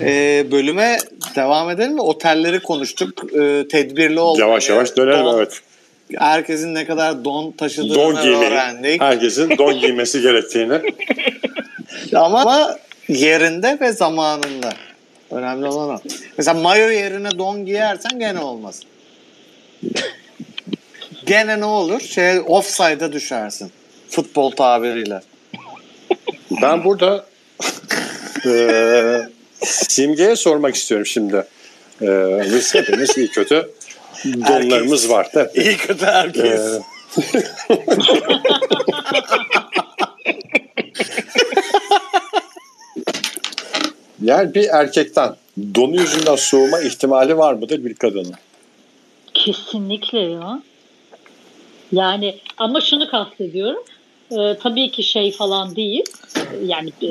Ee, bölüme devam edelim mi? Otelleri konuştuk. Ee, tedbirli olmayı. Yavaş yavaş dönelim don, evet. Herkesin ne kadar don taşıdığını Don giymeyi. öğrendik. Herkesin don giymesi gerektiğini. Ama yerinde ve zamanında. Önemli olan o. Mesela mayo yerine don giyersen gene olmaz. gene ne olur? Şey offside'a düşersin. Futbol tabiriyle. Ben burada eee Simge'ye sormak istiyorum şimdi. Eee biz hepimiz iyi kötü donlarımız var. Mi? İyi kötü herkes. Eee, yani bir erkekten donu yüzünden soğuma ihtimali var mıdır bir kadının? Kesinlikle ya. Yani ama şunu kastediyorum. Ee, tabii ki şey falan değil. Yani e,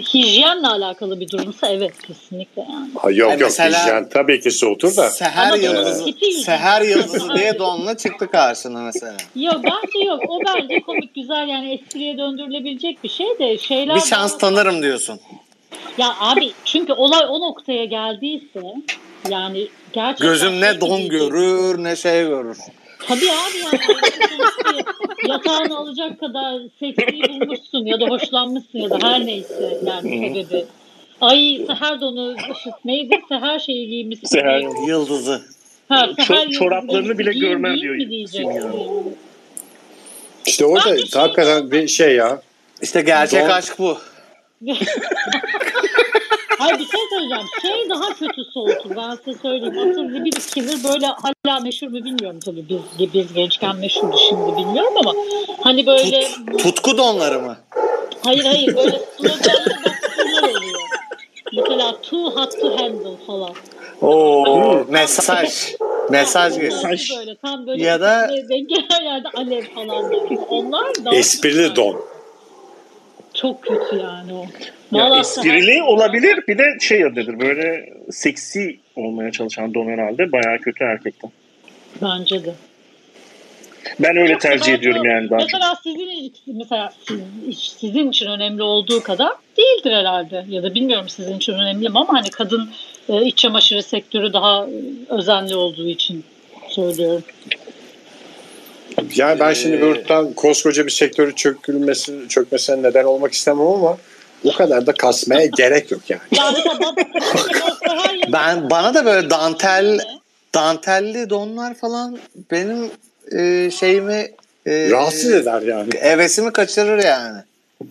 hijyenle alakalı bir durumsa evet kesinlikle yani. Ha, yok Yani yok mesela- hijyen tabii ki soğutur da. Seher yıldızı, seher yıldızı diye donla çıktı karşına mesela. Yok bence yok. O bence komik güzel yani espriye döndürülebilecek bir şey de şeyler Bir şans tanırım diyorsun. Ya abi çünkü olay o noktaya geldiyse yani gerçekten Gözüm ne şey don görür ne şey görür. Tabii abi yani sonuçta yatağını alacak kadar seksi bulmuşsun ya da hoşlanmışsın ya da her neyse yani sebebi. Ay seher donu neydi seher şeyi giymişsin. Seher- Yıldızı. Ha, Ço- seher çoraplarını bile giyin, görmem diyor. İşte orada şey- hakikaten bir şey ya. İşte gerçek Don- aşk bu. Hayır bir şey söyleyeceğim. Şey daha kötü soğutur. Ben size söyleyeyim. Asıl bir killer böyle hala meşhur mu bilmiyorum tabii. Biz, biz gençken meşhurdu şimdi bilmiyorum ama hani böyle Tut, tutku donları mı? hayır hayır böyle sloganlı baskılar oluyor. Mesela too hot to handle falan. Oo, mesaj. Mesaj. Mesaj. Mesaj. Böyle, tam böyle Ya da- denk her yerde alev falan. Onlar da Esprili don. Çok kötü yani o. Ya esprili olabilir bir de şey adıdır böyle seksi olmaya çalışan don herhalde bayağı kötü erkekten. Bence de. Ben öyle tercih Mesela- ediyorum yani daha çok. Mesela sizin mesela siz, sizin için önemli olduğu kadar değildir herhalde. Ya da bilmiyorum sizin için önemli mi ama hani kadın e, iç çamaşırı sektörü daha e, özenli olduğu için söylüyorum. Yani ben şimdi Ee, buradan koskoca bir sektörü çökülmesi, çökmesine neden olmak istemem ama o kadar da kasmaya gerek yok yani. Ben bana da böyle dantel dantelli donlar falan benim e, şeyimi e, Rahatsız eder yani. hevesimi kaçırır yani.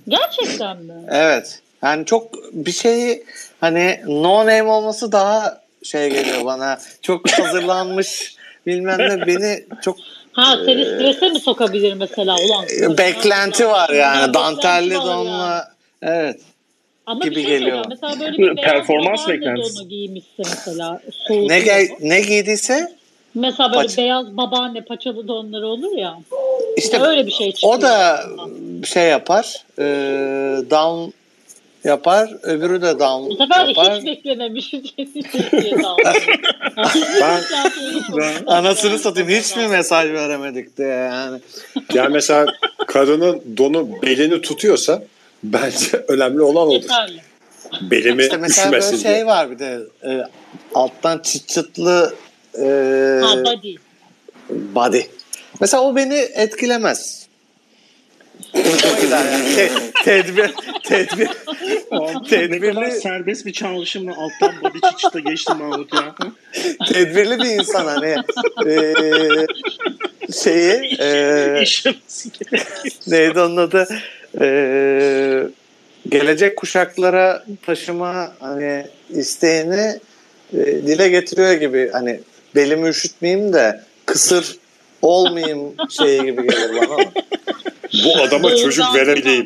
Gerçekten mi? Evet. Yani çok bir şeyi hani no name olması daha şey geliyor bana. Çok hazırlanmış bilmem ne beni çok Ha seni strese mi sokabilir mesela ulan? e, beklenti var yani. Dantelli donla evet. Ama gibi bir şey geliyor. Mesela böyle bir beyaz Performans beklentisi. donu giymişse mesela soğutuyor. Ne gel- ne giydiyse Mesela böyle Paça- beyaz babaanne paçalı donları olur ya. işte öyle bir şey çıkıyor. o da şey yapar. E, down yapar. Öbürü de down Bu sefer yapar. hiç beklememiş. Ben- Ben- Anasını satayım hiç mi mesaj veremedik diye yani. Yani mesela kadının donu belini tutuyorsa bence önemli olan odur. Yeterli. Belimi İşte mesela böyle üşümesin şey diye. var bir de e, alttan çıt çıtlı e, Ha body. body. Mesela o beni etkilemez. Te- tedbir, tedbir, ne Tedbirli- kadar serbest bir çağrışımla alttan body çıçta geçti Mahmut ya. tedbirli bir insan hani e, şeyi e, neydi onun adı E, gelecek kuşaklara taşıma hani isteğini e, dile getiriyor gibi hani belimi üşütmeyeyim de kısır olmayayım şeyi gibi gelir bana ama. Bu adama çocuk kastırıyor.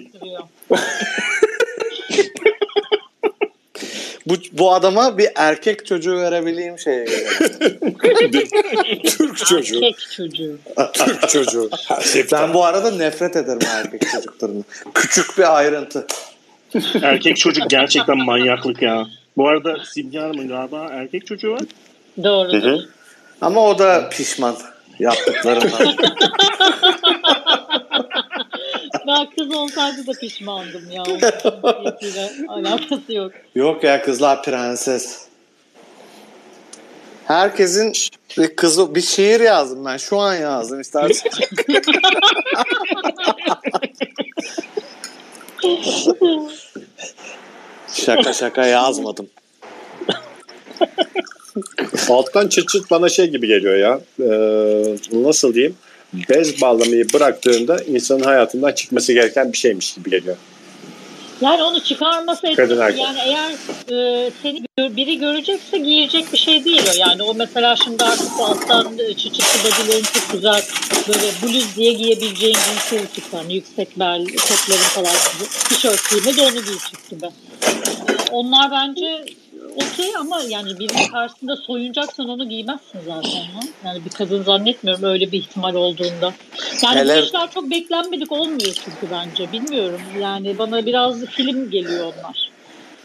Bu, bu adama bir erkek çocuğu verebileyim şeye. Türk çocuğu. Erkek çocuğu. Türk çocuğu. Ben bu arada nefret ederim erkek çocuklarından. Küçük bir ayrıntı. Erkek çocuk gerçekten manyaklık ya. Bu arada Simge Hanım'ın galiba erkek çocuğu var. Hı. Ama o da pişman yaptıklarından. Ben kız olsaydı da pişmandım ya. Alakası yok. Yok ya kızlar prenses. Herkesin bir kızı bir şiir yazdım ben. Şu an yazdım istersen. şaka şaka yazmadım. Alttan çıt çıt bana şey gibi geliyor ya. Ee, nasıl diyeyim? Bez bağlamayı bıraktığında insanın hayatından çıkması gereken bir şeymiş gibi geliyor. Yani onu çıkarması Kadın erkek. yani eğer e, seni biri görecekse giyecek bir şey değil o. Yani o mesela şimdi artık alttan e, çıçıklı bodylerin çok güzel böyle bluz diye giyebileceğin cinsleri çıktı. Hani yüksek bel kotların falan tişört giyme de onu giy çıktı be. Onlar bence okey ama yani birinin karşısında soyunacaksan onu giymezsin zaten. Ha? Yani bir kadın zannetmiyorum öyle bir ihtimal olduğunda. Yani Hele- bu işler çok beklenmedik olmuyor çünkü bence. Bilmiyorum. Yani bana biraz film geliyor onlar.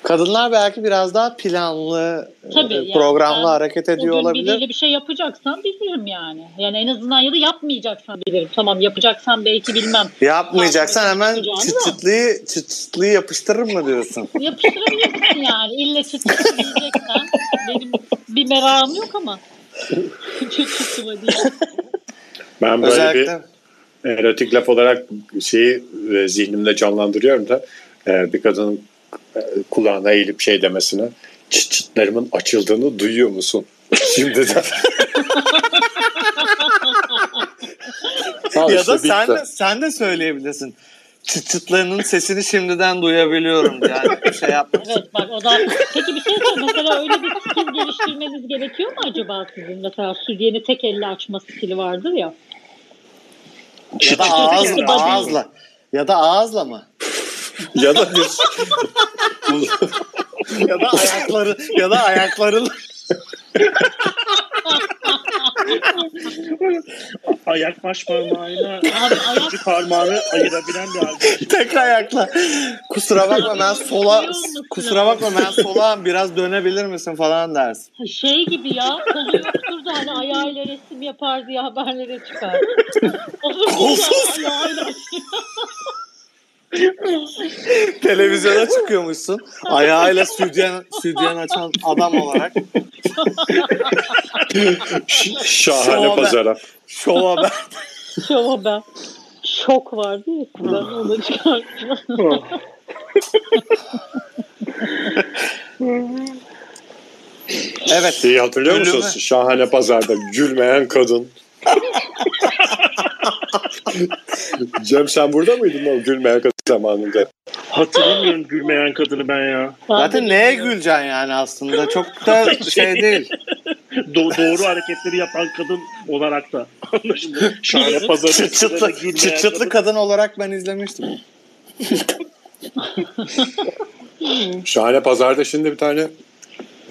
Kadınlar belki biraz daha planlı, Tabii, e, yani programlı hareket ediyor o gün olabilir. biriyle bir şey yapacaksan bilirim yani. Yani en azından ya da yapmayacaksan bilirim. Tamam yapacaksan belki bilmem. Yapmayacaksan hemen çıt çıtlıyı, çıt çıtlıyı yapıştırır mı diyorsun? Yapıştırabilirsin yani. İlle çıt çıt diyeceksen. Benim bir merakım yok ama. çıt çıtıma değil. Ben böyle Özellikle bir erotik laf olarak şeyi e, zihnimde canlandırıyorum da e, bir kadının kulağına eğilip şey demesine çıt çıtlarımın açıldığını duyuyor musun? Şimdi de. Ya işte da sen de, sen de söyleyebilirsin. Çıt çıtlarının sesini şimdiden duyabiliyorum yani bir şey yapmak. Evet bak o da peki bir şey söyle mesela öyle bir skill geliştirmeniz gerekiyor mu acaba sizin mesela sütyeni tek elle açma skili vardır ya. Ya da ağız, ağızla. Ya da ağızla mı? Ya da bir ya da ayakları ya da ayakların Ayak baş parmağıyla Abi ayak parmağını ayırabilen bir arkadaş. tek ayakla. Kusura bakma ben sola kusura bakma ben sola biraz dönebilir misin falan dersin. şey gibi ya kolu yoktur da hani ayağıyla resim yapar diye haberlere çıkar. Olur mu Kolsuz. ya ayağıyla Televizyona çıkıyormuşsun. Ayağıyla sütyen, sütyen açan adam olarak. ş- şahane Şov be. pazara. Şova ben. Şova ben. Şok vardı ya ben onu çıkarttım. Evet. Şeyi hatırlıyor Ölümü- musunuz? Şahane pazarda gülmeyen kadın. Cem sen burada mıydın o gülmeyen kadın zamanında? Hatırlamıyorum gülmeyen kadını ben ya. Zaten neye güleceksin yani aslında? Çok da şey değil. Do- doğru hareketleri yapan kadın olarak da anlaşıldı. Şahane pazarı Çıt çıtlı, çıt çıtlı kadın olarak ben izlemiştim. Şahane pazarda şimdi bir tane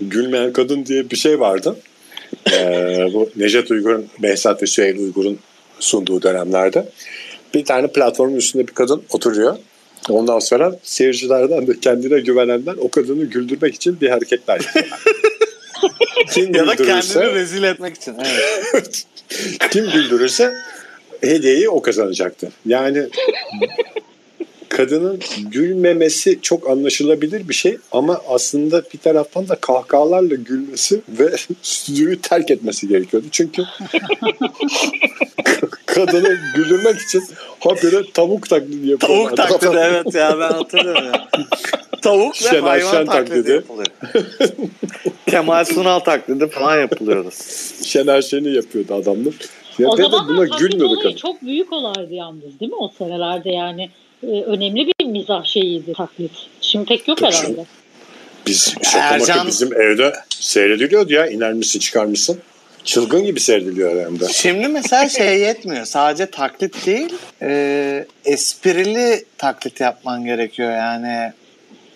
gülmeyen kadın diye bir şey vardı. Ee, bu Necdet Uygur'un, Behzat ve Süheyl Uygur'un sunduğu dönemlerde. Bir tane platformun üstünde bir kadın oturuyor. Ondan sonra seyircilerden de kendine güvenenler o kadını güldürmek için bir hareketler yapıyorlar. Kim Ya da kendini rezil etmek için. Evet. kim güldürürse hediyeyi o kazanacaktı. Yani kadının gülmemesi çok anlaşılabilir bir şey ama aslında bir taraftan da kahkahalarla gülmesi ve stüdyoyu terk etmesi gerekiyordu. Çünkü kadını güldürmek için habire tavuk taklidi yapıyorlar. Tavuk taklidi evet ya ben hatırlıyorum ya. Tavuk ve Şener hayvan Şen taklidi, taklidi. yapılıyor. Kemal Sunal taklidi falan yapılıyordu. Şener Şen'i yapıyordu adamlar. Ya o zaman buna gülmüyordu kadın. çok büyük olaydı yalnız değil mi o senelerde yani e, önemli bir mizah şeyiydi taklit. Şimdi pek yok Tabii herhalde. Biz Ercan- bizim evde seyrediliyordu ya. iner misin çıkar mısın? Çılgın gibi seyrediliyor hem de. Şimdi mesela şey yetmiyor. Sadece taklit değil, e, esprili taklit yapman gerekiyor. Yani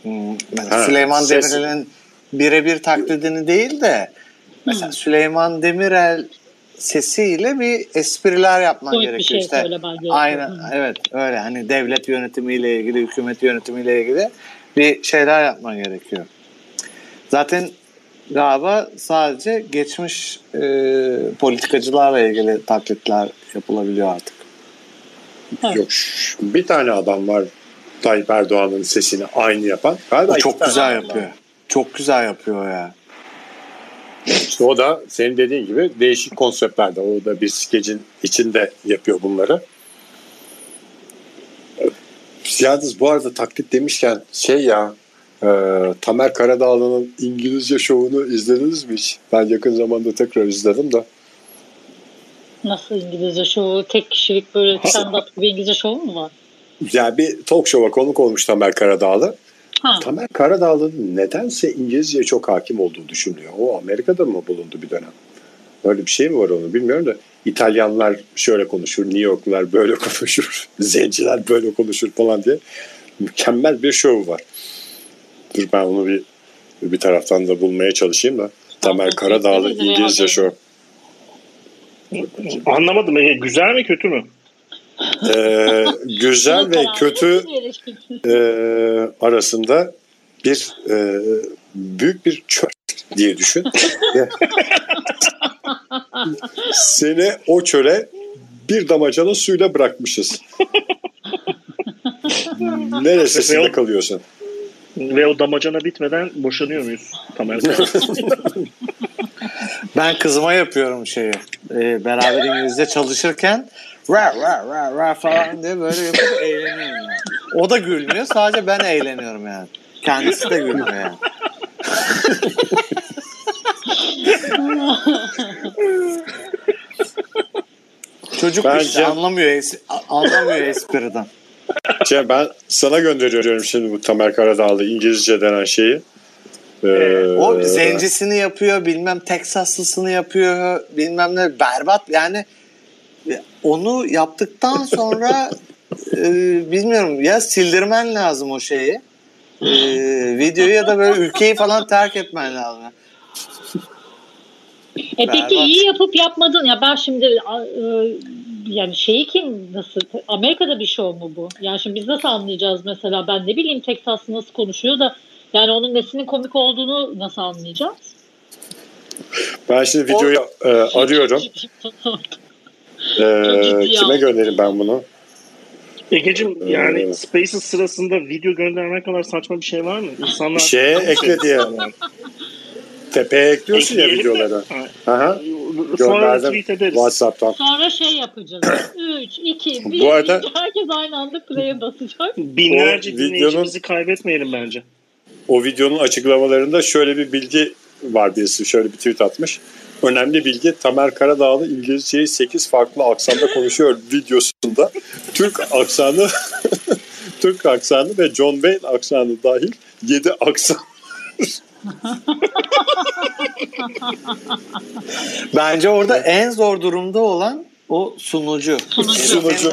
hmm, mesela Ha, Süleyman ses- Demirel'in birebir taklidini değil de mesela Süleyman Demirel sesiyle bir espriler yapman bir gerekiyor. şey işte söylemen gerekiyor. Aynen Hı. evet öyle hani devlet yönetimiyle ilgili, hükümet yönetimiyle ilgili bir şeyler yapman gerekiyor. Zaten galiba sadece geçmiş e, politikacılarla ilgili taklitler yapılabiliyor artık. Evet. Yok bir tane adam var Tayyip Erdoğan'ın sesini aynı yapan. Galiba O çok güzel adam var. yapıyor. Çok güzel yapıyor ya. İşte o da senin dediğin gibi değişik konseptlerde. O da bir skecin içinde yapıyor bunları. Yalnız bu arada taklit demişken şey ya e, Tamer Karadağlı'nın İngilizce şovunu izlediniz mi hiç? Ben yakın zamanda tekrar izledim de. Nasıl İngilizce şovu? Tek kişilik böyle stand-up gibi İngilizce şovu mu var? Yani bir talk show'a konuk olmuş Tamer Karadağlı. Ha. Tamer Karadağlı'nın nedense İngilizceye çok hakim olduğu düşünülüyor. O Amerika'da mı bulundu bir dönem? Öyle bir şey mi var onu bilmiyorum da. İtalyanlar şöyle konuşur, New Yorklular böyle konuşur, Zenciler böyle konuşur falan diye. Mükemmel bir şov var. Dur ben onu bir bir taraftan da bulmaya çalışayım da. Tamer Karadağlı. İngilizce şov. Anlamadım. Ege. Güzel mi kötü mü? Ee, güzel ve kötü e, arasında bir e, büyük bir çöl diye düşün. Seni o çöle bir damacana suyla bırakmışız. Neresinde kalıyorsun? Ve o damacana bitmeden boşanıyor muyuz? Tamer Ben kızıma yapıyorum şeyi. Ee, beraber İngilizce çalışırken ra ra ra ra falan diye böyle yapıp eğleniyorum. Yani. O da gülmüyor. Sadece ben eğleniyorum yani. Kendisi de gülmüyor yani. Çocuk Bence- işte anlamıyor, es- anlamıyor espriden. Cem, ben sana gönderiyorum şimdi bu Tamer Karadağlı İngilizce denen şeyi. Ee, O zencisini yapıyor, bilmem Teksaslısını yapıyor, bilmem ne berbat yani onu yaptıktan sonra e, bilmiyorum ya sildirmen lazım o şeyi. E, videoyu ya da böyle ülkeyi falan terk etmen lazım. E peki Berbat. iyi yapıp yapmadın ya ben şimdi e, yani şeyi kim nasıl Amerika'da bir show mu bu? Yani şimdi biz nasıl anlayacağız mesela ben ne bileyim Texaslı nasıl konuşuyor da yani onun nesinin komik olduğunu nasıl anlayacağız? Ben şimdi videoyu e, arıyorum. Ee, kime ya. göndereyim ben bunu? Ege'cim yani Evet. Spaces sırasında video göndermek kadar saçma bir şey var mı? İnsanlar Şeye ekle diye. Tepeye ekliyorsun ya Ekleyelim de. videoları. Ha. Aha, Sonra gönderdim tweet ederiz. WhatsApp'tan. Sonra şey yapacağız. 3, 2, 1. Bu arada- herkes aynı anda play'e basacak. Binlerce O dinleyicimizi kaybetmeyelim bence. O videonun açıklamalarında şöyle bir bilgi var birisi. Şöyle bir tweet atmış. Önemli bilgi Tamer Karadağlı İngilizceyi 8 farklı aksanda konuşuyor videosunda. Türk aksanı Türk aksanı ve John Wayne aksanı dahil 7 aksan Bence orada en zor durumda olan o sunucu. sunucu.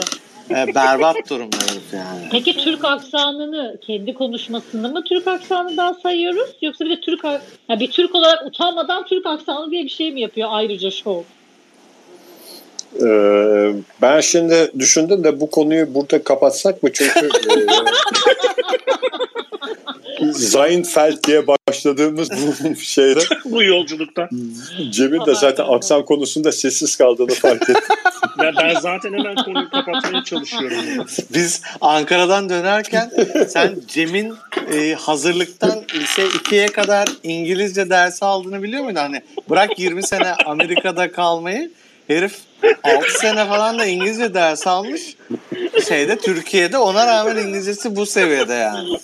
E, berbat durumda herif yani. Peki Türk aksanını kendi konuşmasını mı Türk aksanından sayıyoruz? Yoksa bir de Türk ya bir Türk olarak utanmadan Türk aksanı diye bir şey mi yapıyor ayrıca show? Ee, ben şimdi düşündüm de bu konuyu burada kapatsak mı? Çünkü e, Seinfeld diye başladığımız bu şeyde Bu yolculukta. Cem'in de zaten aksan konusunda sessiz kaldığını fark ettim. Ben, ben zaten hemen konuyu kapatmaya çalışıyorum. Biz Ankara'dan dönerken sen Cem'in e, hazırlıktan lise 2'ye kadar İngilizce dersi aldığını biliyor muydun? Hani bırak 20 sene Amerika'da kalmayı herif 6 sene falan da İngilizce ders almış. Şeyde Türkiye'de ona rağmen İngilizcesi bu seviyede yani.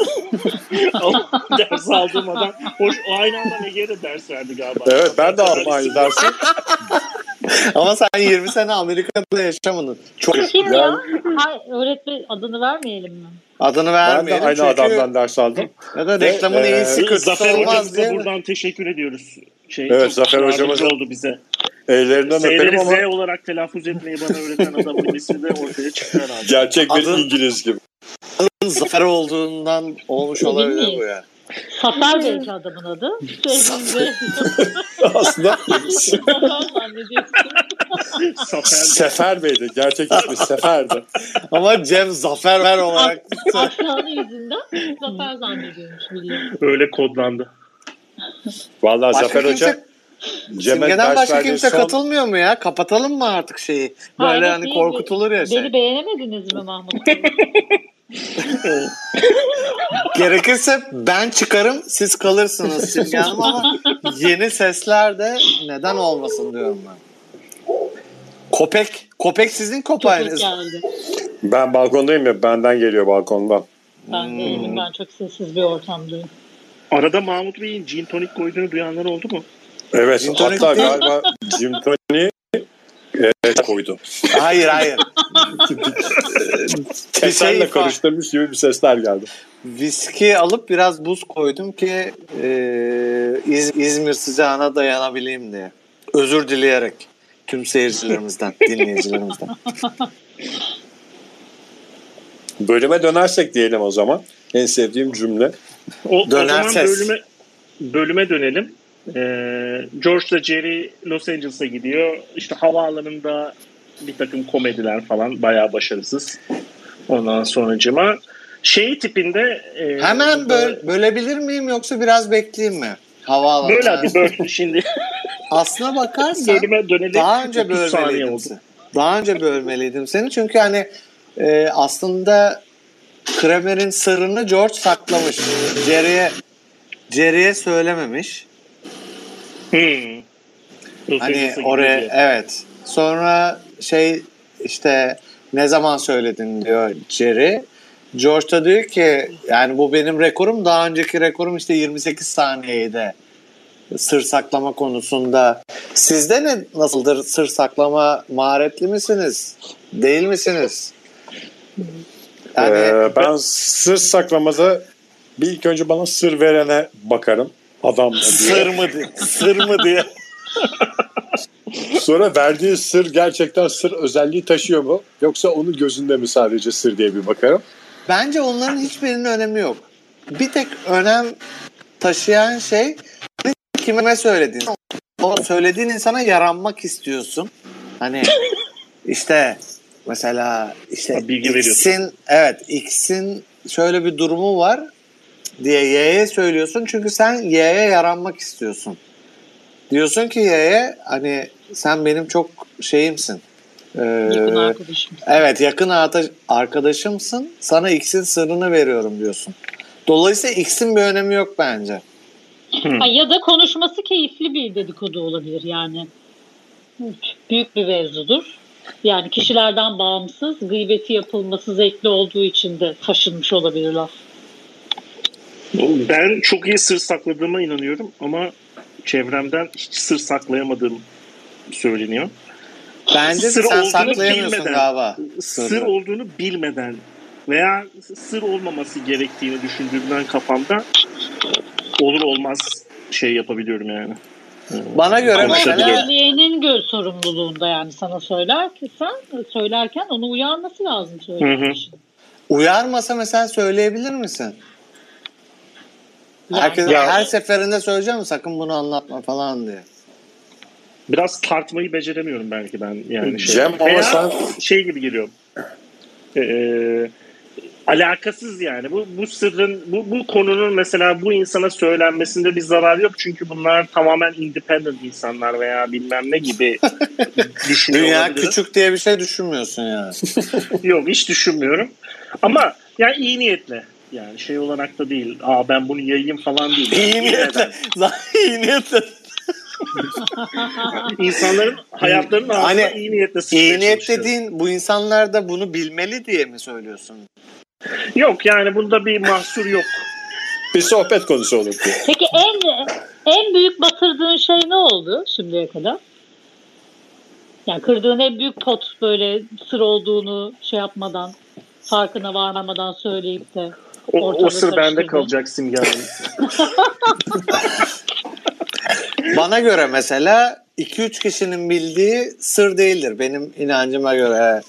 ders aldığım adam. Hoş o aynı anda Ege'ye de ders verdi galiba. Evet ben de aldım aynı dersi. Ama sen 20 sene Amerika'da yaşamadın. Çok Kim ya? Hay, öğretmen adını vermeyelim mi? Adını Ben de vermeyelim. aynı çünkü adamdan ders aldım. Ya da reklamın Ve, iyisi e, kötüsü Zafer olmaz diye. buradan teşekkür ediyoruz. Şey, Evet, Zafer hocamıza- oldu bize. Ellerinden öperim ama Z olarak telaffuz etmeyi bana öğreten adamın ismi de ortaya çıktı herhalde. gerçek bir Adı- İngiliz gibi. Zafer olduğundan olmuş olabilir bu ya. Safer belki adamın adı. Sevgili Aslında Sefer Bey'di. Gerçek ismi Sefer'di. Ama Cem Zafer ver olarak Aksanı yüzünden Zafer zannediyormuş millet. öyle kodlandı. Vallahi Başka Zafer kimse- Hoca Cem'e Simge'den başka kimse son- katılmıyor mu ya? Kapatalım mı artık şeyi? Böyle evet, hani korkutulur ya şey. Beni beğenemediniz mi Mahmut? Gerekirse ben çıkarım siz kalırsınız Simge Hanım ama yeni sesler de neden olmasın diyorum ben. Kopek. Kopek sizin geldi. Ben balkondayım ya benden geliyor balkondan. Ben Hmm. değilim. Ben çok sessiz bir ortamdayım. Arada Mahmut Bey'in gin tonik koyduğunu duyanlar oldu mu? Evet Gin hatta galiba Jim Tony e, koydu. Hayır hayır. Kesenle fa- karıştırmış gibi bir sesler geldi. Viski alıp biraz buz koydum ki e, İz- İzmir sıcağına dayanabileyim diye. Özür dileyerek tüm seyircilerimizden, dinleyicilerimizden. Bölüme dönersek diyelim o zaman. En sevdiğim cümle. O, o Döner zaman bölüme, bölüme dönelim. Ee, George da Jerry Los Angeles'a gidiyor. İşte havaalanında bir takım komediler falan bayağı başarısız. Ondan sonracıma şey tipinde e, Hemen böl, bölebilir miyim yoksa biraz bekleyeyim mi? Havaalanı. Böyle hadi böyle şimdi Aslına bakarsan bölüme dönelim. daha önce 30 saniye bölmeliydim oldu. Daha önce bölmeliydim seni çünkü hani e, aslında Kramer'in sırrını George saklamış. Jerry'e Jerry'e söylememiş. Hmm. Hani oraya gidiyor. evet. Sonra şey işte ne zaman söyledin diyor Jerry. George da diyor ki yani bu benim rekorum. Daha önceki rekorum işte 28 saniyeydi. Sır saklama konusunda. Sizde ne nasıldır sır saklama maharetli misiniz? Değil misiniz? Yani Ee, ben sır saklamada bir ilk önce bana sır verene bakarım. Adam mı diye. sır mı diye, sır mı diye. Sonra verdiği sır gerçekten sır özelliği taşıyor mu? Yoksa onun gözünde mi sadece sır diye bir bakarım. Bence onların hiçbirinin önemi yok. Bir tek önem taşıyan şey kime söylediğin. O söylediğin insana yaranmak istiyorsun. Hani işte mesela işte bilgi veriyorsun. X'in evet X'in şöyle bir durumu var diye Y'ye söylüyorsun çünkü sen Y'ye yaranmak istiyorsun. Diyorsun ki Y'ye hani sen benim çok şeyimsin. Ee, Yakın arkadaşım. Evet yakın arkadaşımsın. Sana X'in sırrını veriyorum diyorsun. Dolayısıyla X'in bir önemi yok bence. Ha, ya da konuşması keyifli bir dedikodu olabilir yani. Büyük bir mevzudur. Yani kişilerden bağımsız, gıybeti yapılması zevkli olduğu için de taşınmış olabilir laf. Ben çok iyi sır sakladığıma inanıyorum ama çevremden hiç sır saklayamadığım söyleniyor. Bence de Sır sen olduğunu saklayamıyorsun bilmeden. galiba. Sır Sırrı. olduğunu bilmeden veya sır olmaması gerektiğini düşündüğümden kafamda olur olmaz şey yapabiliyorum yani. Bana göre mesela söyleyenin sorumluluğunda yani sana söylerken sen söylerken onu uyarması lazım söyleyen uyarmasa mesela söyleyebilir misin? Herkes, Ya- her seferinde söyleyeceğim sakın bunu anlatma falan diye. Biraz tartmayı beceremiyorum belki ben yani şey. Cem, ama sen- şey gibi geliyor. Ee, alakasız yani. Bu bu sırrın bu bu konunun mesela bu insana söylenmesinde bir zarar yok çünkü bunlar tamamen independent insanlar veya bilmem ne gibi düşünüyor Dünya olabilirim. küçük diye bir şey düşünmüyorsun yani. Yok hiç düşünmüyorum. Ama yani iyi niyetle. Yani şey olarak da değil. Aa ben bunu yayayım falan değil. iyi niyetle. Zaten iyi niyetle. İnsanların hayatlarının Hani iyi niyetle İyi niyet dediğin bu insanlar da bunu bilmeli diye mi söylüyorsun? Yok yani bunda bir mahsur yok. Bir sohbet konusu olur diye. Peki en en büyük batırdığın şey ne oldu şimdiye kadar? Yani kırdığın en büyük pot böyle sır olduğunu şey yapmadan, farkına varmadan söyleyip de O, o sır bende kalacak Simge Hanım. Bana göre mesela 2-3 kişinin bildiği sır değildir. Benim inancıma göre.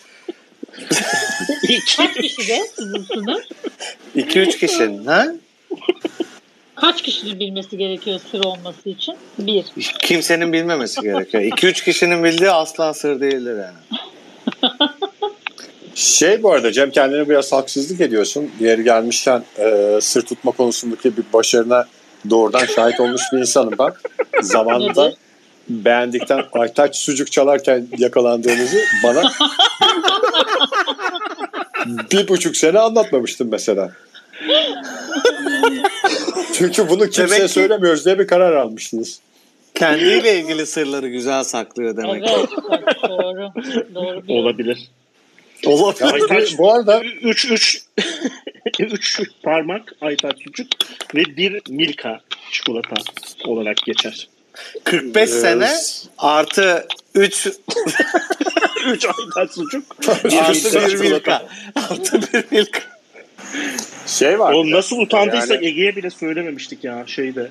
kaç kişi de sizin sınır? 2-3 kişinin ha? Kaç kişinin bilmesi gerekiyor sır olması için? Bir. Kimsenin bilmemesi gerekiyor. 2-3 kişinin bildiği asla sır değildir yani. Şey bu arada Cem kendine biraz haksızlık ediyorsun. Diğeri gelmişken e, sır tutma konusundaki bir başarına doğrudan şahit olmuş bir insanım ben. Zamanında beğendikten Aytaç sucuk çalarken yakalandığınızı bana bir buçuk sene anlatmamıştın mesela. Çünkü bunu kimseye Demek ki- söylemiyoruz diye bir karar almıştınız. Kendiyle ilgili sırları güzel saklıyor demek. ki. Evet, doğru. Doğru. Olabilir. Olabilir. Aytaç- Bu arada 3 3 3 parmak Aytaç sucuk ve bir Milka çikolata olarak geçer. 45 sene artı 3 3 Aytaç sucuk. artı Milka 1 çikolata. Milka. Artı 1 Milka. şey var. O nasıl utandıysak Yani- Ege'ye bile söylememiştik ya şeyde.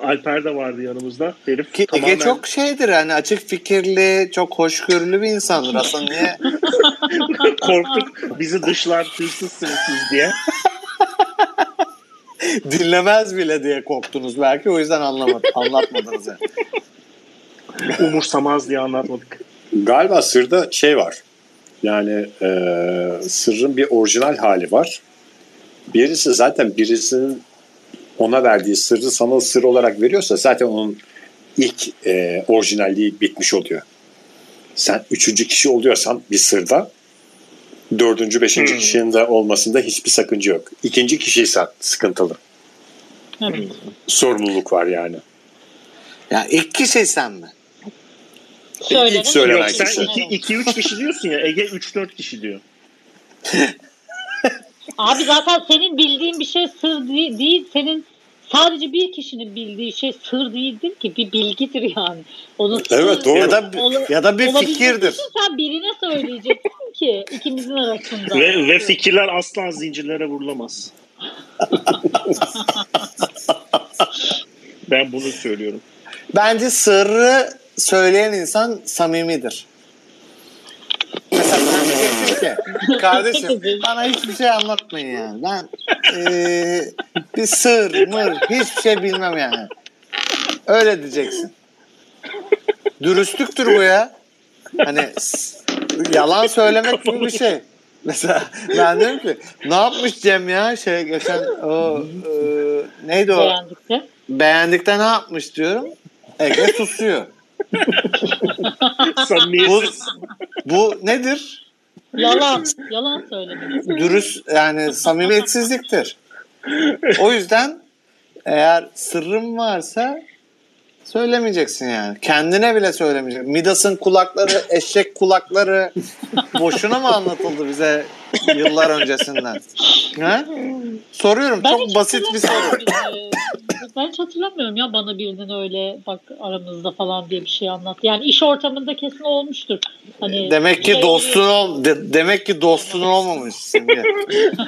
Alper de vardı yanımızda. Herif Ki tamamen Ege çok şeydir hani açık fikirli, çok hoşgörülü bir insandır aslında niye? korktuk. Bizi dışlar hırsızsınız siz diye. Dinlemez bile diye korktunuz belki o yüzden anlamadım, anlatmadınız yani. Umursamaz diye anlatmadık. Galiba sırda şey var. Yani e, sırrın bir orijinal hali var. Birisi zaten birisinin ona verdiği sırrı sana sır olarak veriyorsa zaten onun ilk e, orijinalliği bitmiş oluyor. Sen üçüncü kişi oluyorsan bir sırda dördüncü, beşinci Hmm. kişinin de olmasında hiçbir sakınca yok. İkinci kişiysen sıkıntılı. Evet. Sorumluluk var yani. Ya ilk kişi sen mi? Söylerim. İlk söylenen Yok sen kişi. 2-3 kişi diyorsun ya Ege 3-4 kişi diyor. Abi zaten senin bildiğin bir şey sır değil, değil. Senin sadece bir kişinin bildiği şey sır değildir ki bir bilgidir yani. Onun Evet, doğru. Ya da Ola- ya da bir fikirdir. Sen birine söyleyeceksin ki ikimizin arasında. Ve, ve fikirler asla zincirlere vurulamaz. ben bunu söylüyorum. Bence sırrı söyleyen insan samimidir. Mesela ki kardeşim bana hiçbir şey anlatmayın yani. Ben eee, bir sır mır hiçbir şey bilmem yani. Öyle diyeceksin. Dürüstlüktür bu ya. Hani yalan söylemek gibi bir şey. Mesela ben diyorum ki ne yapmış Cem ya şey geçen o eee, neydi o Beğendik de. beğendikten ne yapmış diyorum. Ege susuyor. Bu, Samimiyetsiz. bu nedir? Yalan. Yalan söylemek. Dürüst yani samimiyetsizliktir. O yüzden eğer sırrın varsa söylemeyeceksin yani. Kendine bile söylemeyeceksin. Midas'ın kulakları, eşek kulakları boşuna mı anlatıldı bize yıllar öncesinden? Ha? Soruyorum. Ben Çok basit bir soru. Ben hiç hatırlamıyorum ya bana birinin öyle bak aramızda falan diye bir şey anlat. Yani iş ortamında kesin olmuştur. Hani Demek ki şey- dostun ol, de- demek ki dostun olmamış.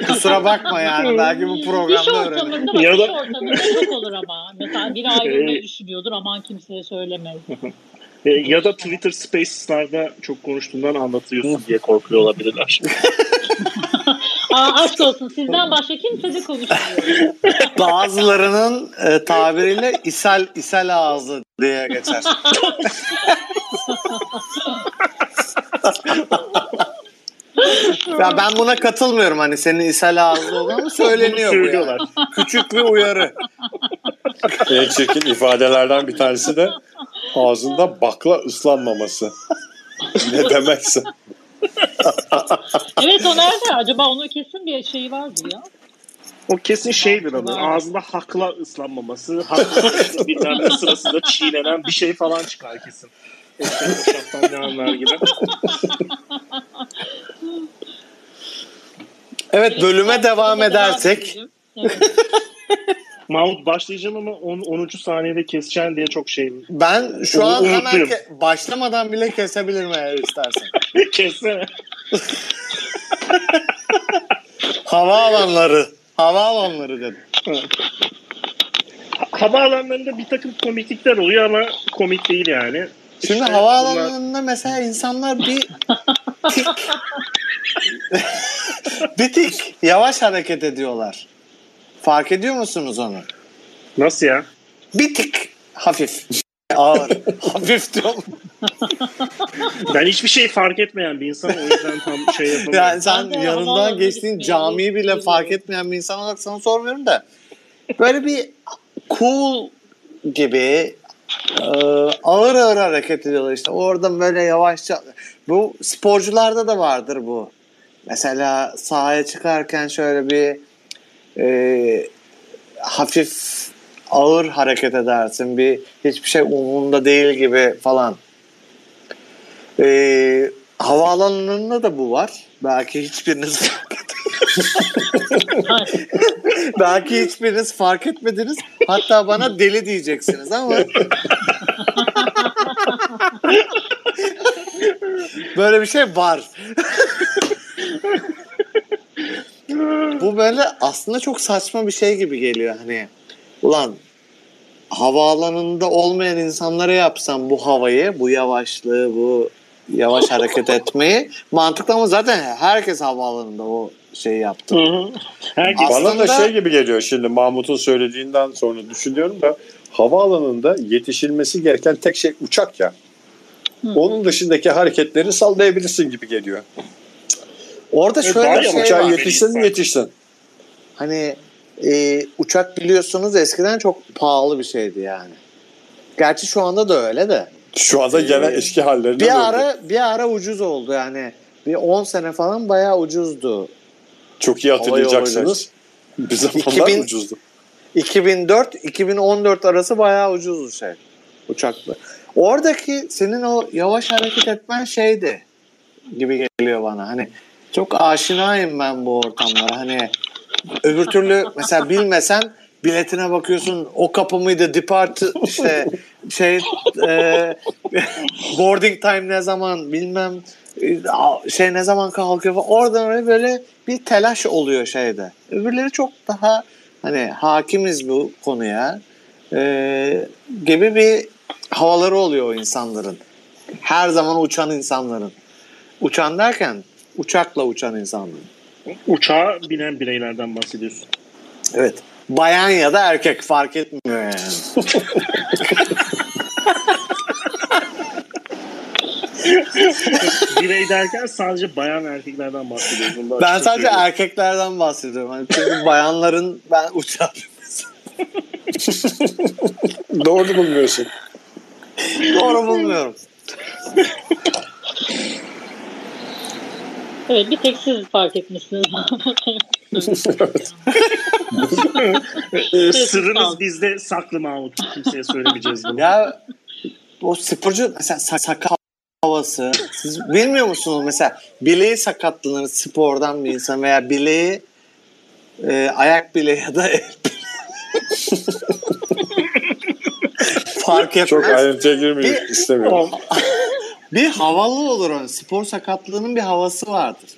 Kusura bakma yani belki bu İş programda öğrenir. ortamında bak, Ya iş da- ortamında çok olur ama. Mesela biri ayrılmayı düşünüyordur aman kimseye söylemez. E, ya da Twitter Spaces'larda çok konuştuğundan anlatıyorsun diye korkuyor olabilirler. Aa, aşk olsun sizden başka kimse de konuşmuyor. Bazılarının e, tabiriyle ishal ishal ağzı diye geçer. ya ben buna katılmıyorum hani senin ishal ağzı olduğunu söyleniyor bu söylüyorlar. yani. Küçük bir uyarı. En çirkin ifadelerden bir tanesi de ağzında bakla ıslanmaması. ne demekse. Evet o nerede? Acaba onun kesin bir şeyi vardır ya. O kesin şeydir ama Var. ağzında hakla ıslanmaması, hakla bilmem ne sırasında çiğnenen bir şey falan çıkar kesin. Anlar gibi. Evet bölüme devam edersek Evet. Mahmut başlayacağım ama 10. 10. saniyede keseceksin diye çok şeyim. ben şu an hemen ke- başlamadan bile kesebilirim eğer istersen. Kessene. Hava alanları. Hava alanları dedim. Havaalanlarında bir takım komiklikler oluyor ama komik değil yani. Şimdi İşte havaalanlarında mesela insanlar bir tik bir tik yavaş hareket ediyorlar. Fark ediyor musunuz onu? Nasıl ya? Bir tik hafif. Ağır. hafif diyorum. Ben hiçbir şey fark etmeyen bir insanım o yüzden tam şey yapamıyorum. Yani sen Ben de yanından geçtiğin gitmeyi camiyi bile fark etmeyen bir insan olarak sana sormuyorum da böyle bir cool gibi e, ağır ağır hareket ediyorlar işte. Orada böyle yavaşça bu sporcularda da vardır bu. Mesela sahaya çıkarken şöyle bir e, hafif ağır hareket edersin. Bir hiçbir şey umurunda değil gibi falan. E, havaalanlarında da bu var. Belki hiçbiriniz Belki hiçbiriniz fark etmediniz. Hatta bana deli diyeceksiniz ama böyle bir şey var. Bu böyle aslında çok saçma bir şey gibi geliyor hani. Ulan havaalanında olmayan insanlara yapsam bu havayı, bu yavaşlığı, bu yavaş hareket etmeyi mantıklı ama zaten herkes havaalanında o şeyi yaptı. Hı hı. Herkes Aslında- Bana da şey gibi geliyor şimdi Mahmut'un söylediğinden sonra düşünüyorum da havaalanında yetişilmesi gereken tek şey uçak ya. Onun dışındaki hareketleri sallayabilirsin gibi geliyor. Orada E, şöyle bir şey Uçağa var. yetişsin mi yetişsin. Hani e, uçak biliyorsunuz eskiden çok pahalı bir şeydi yani. Gerçi şu anda da öyle de. Şu anda gene Ee, eski hallerine Bir döndü. ara bir ara ucuz oldu yani. Bir 10 sene falan bayağı ucuzdu. Çok iyi hatırlayacaksınız. Bir zamanlar 2000 ucuzdu. 2004-2014 arası bayağı ucuzdu şey uçakla. Oradaki senin o yavaş hareket etmen şeydi gibi geliyor bana. Hani çok aşinayım ben bu ortamlara. Hani öbür türlü mesela bilmesen biletine bakıyorsun o kapı mıydı depart işte şey e, boarding time ne zaman bilmem şey ne zaman kalkıyor falan. Oradan öyle böyle bir telaş oluyor şeyde. Öbürleri çok daha hani hakimiz bu konuya e, gibi bir havaları oluyor o insanların. Her zaman uçan insanların. Uçan derken uçakla uçan insanların. uçağa binen bireylerden bahsediyorsun. Evet. Bayan ya da erkek fark etmiyor yani. Birey derken sadece bayan erkeklerden bahsediyorsun. Bunu Ben sadece söyleyeyim. erkeklerden bahsediyorum. Hani çünkü bayanların ben uçağa Doğru bulmuyorsun. doğru bulmuyorum. Evet bir tek siz fark etmişsiniz. Ee, Sırrınız bizde saklı Mahmut. Kimseye söylemeyeceğiz bunu. Ya o sporcu mesela sak- sakal havası. Siz bilmiyor musunuz mesela bileği sakatlanır spordan bir insan veya bileği e, ayak bileği ya da el bileği. Fark etmez. Çok ayrıntıya girmeyi istemiyorum. Bir havalı olur onun. Spor sakatlığının bir havası vardır.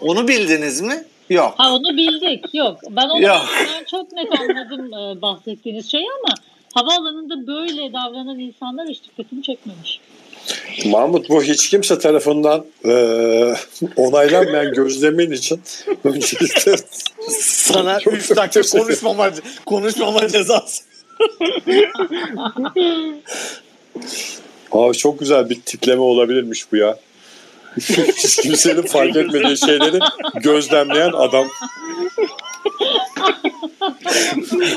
Onu bildiniz mi? Yok. ha onu bildik. Yok. Ben onu Yok. ben çok net anladım e, bahsettiğiniz şeyi ama havaalanında böyle davranan insanlar hiç dikkatimi çekmemiş. Mahmut bu hiç kimse tarafından e, onaylanmayan gözlemin için öncelikle Sana Çok 3 dakika konuşmama, konuşmama cezası. Abi çok güzel bir tipleme olabilirmiş bu ya. Hiç kimsenin fark etmediği şeyleri gözlemleyen adam.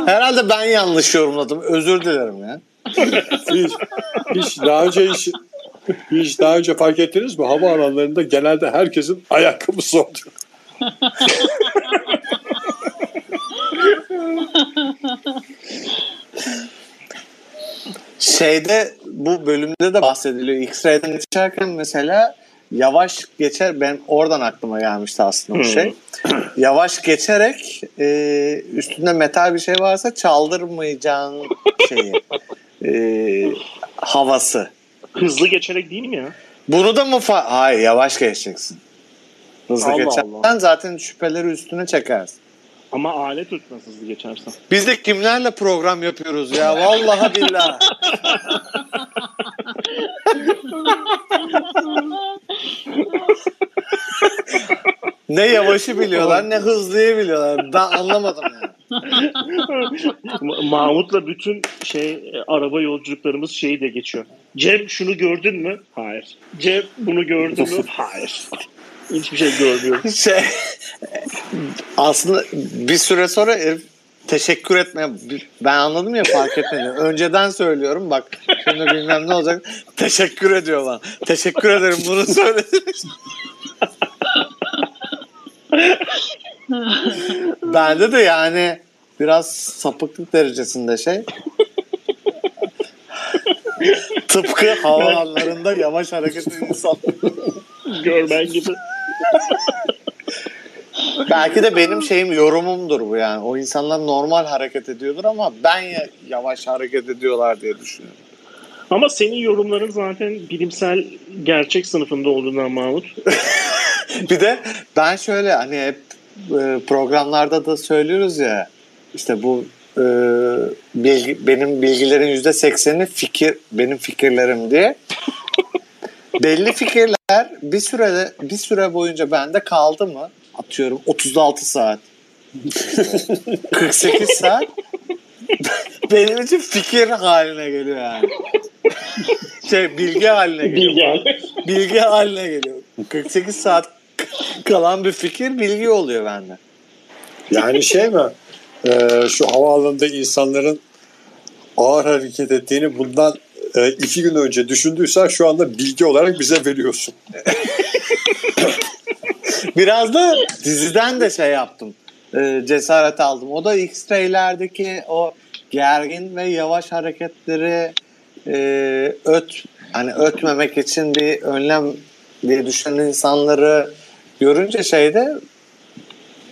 Herhalde ben yanlış yorumladım. Özür dilerim ya. Hiç, hiç daha önce hiç, hiç daha önce fark ettiniz mi? Hava alanlarında genelde herkesin ayakkabısı oluyor. Şeyde bu bölümde de bahsediliyor. X-ray'den geçerken mesela yavaş geçer. Ben oradan aklıma gelmişti aslında bu Hmm. şey. Yavaş geçerek e, üstünde metal bir şey varsa çaldırmayacağın şeyi. e, havası. Hızlı geçerek değil mi ya? Bunu da mı fa- Hayır yavaş geçeceksin. Hızlı Allah geçersen Allah. zaten şüpheleri üstüne çekersin. Ama alet tutmaz hızlı geçersen. Biz de kimlerle program yapıyoruz ya? Vallahi billahi. ne yavaşı biliyorlar ne hızlıyı biliyorlar. Ben anlamadım yani. Ma- Mahmut'la bütün şey araba yolculuklarımız şeyi de geçiyor. Cem şunu gördün mü? Hayır. Cem bunu gördün mü? Hayır. Hiçbir şey görmüyorum. Şey, aslında bir süre sonra herif teşekkür etme. Ben anladım ya fark etmedi. Önceden söylüyorum bak şimdi bilmem ne olacak. Teşekkür ediyor bana. Teşekkür ederim bunu söylediniz. Bende de yani biraz sapıklık derecesinde şey. Tıpkı havalarında yavaş hareket eden insan. Görmen gibi. Belki de benim şeyim yorumumdur bu yani. O insanlar normal hareket ediyordur ama ben ya yavaş hareket ediyorlar diye düşünüyorum. Ama senin yorumların zaten bilimsel gerçek sınıfında olduğundan Mahmut. bir de ben şöyle hani hep e, programlarda da söylüyoruz ya işte bu e, bilgi, benim bilgilerin yüzde sekseni fikir benim fikirlerim diye. Belli fikirler bir sürede bir süre boyunca bende kaldı mı atıyorum 36 saat 48 saat benim için fikir haline geliyor yani. Şey bilgi haline geliyor. Bilgi. bilgi haline geliyor. 48 saat kalan bir fikir bilgi oluyor bende. Yani şey mi? Ee, şu havaalanında insanların ağır hareket ettiğini bundan e, iki gün önce düşündüysen şu anda bilgi olarak bize veriyorsun. Biraz da diziden de şey yaptım. E, cesaret aldım. O da X-Ray'lerdeki o gergin ve yavaş hareketleri e, öt hani ötmemek için bir önlem diye düşünen insanları görünce şeyde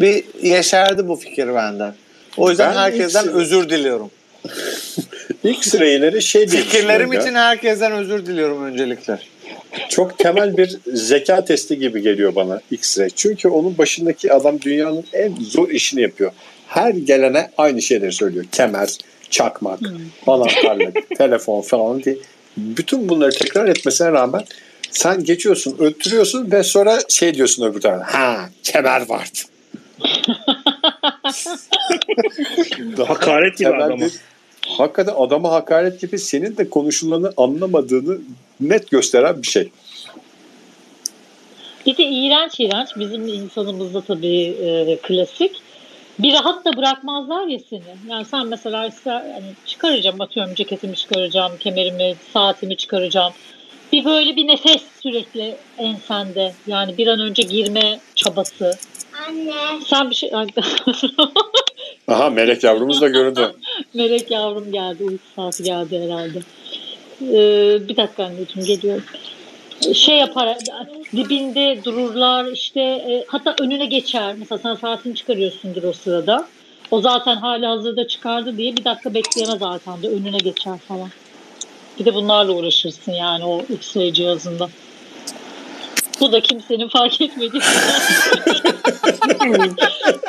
bir yeşerdi bu fikir benden. O yüzden Ben herkesten X- özür diliyorum. X-ray'leri şey diye Fikirlerim düşünüyorum ya. için herkesten özür diliyorum öncelikle. çok temel bir zeka testi gibi geliyor bana X-ray. Çünkü onun başındaki adam dünyanın en zor işini yapıyor. Her gelene aynı şeyleri söylüyor. Kemer, çakmak, anahtarlık, telefon falan diye. Bütün bunları tekrar etmesine rağmen sen geçiyorsun, öttürüyorsun ve sonra şey diyorsun öbür tarafa. Ha, kemer vardı. Daha Hakaret gibi adama. Hakikaten adama hakaret gibi senin de konuşulanı anlamadığını net gösteren bir şey. Bir de iğrenç iğrenç bizim insanımızda tabii e, klasik. Bir rahat da bırakmazlar ya seni. Yani sen mesela ister, hani çıkaracağım atıyorum ceketimi çıkaracağım, kemerimi, saatimi çıkaracağım. Bir böyle bir nefes sürekli ensende. Yani bir an önce girme çabası. Anne. Sen bir şey... Aha melek yavrumuz da göründü. Melek yavrum geldi. Uyku saati geldi herhalde. Ee, bir dakika anneciğim geliyorum. Şey yapar dibinde dururlar işte e, hatta önüne geçer. Mesela sen saatini çıkarıyorsundur o sırada. O zaten hali hazırda çıkardı diye bir dakika bekleyemez zaten de önüne geçer falan. Bir de bunlarla uğraşırsın yani o X-ray cihazında. Bu da kimsenin fark etmediği.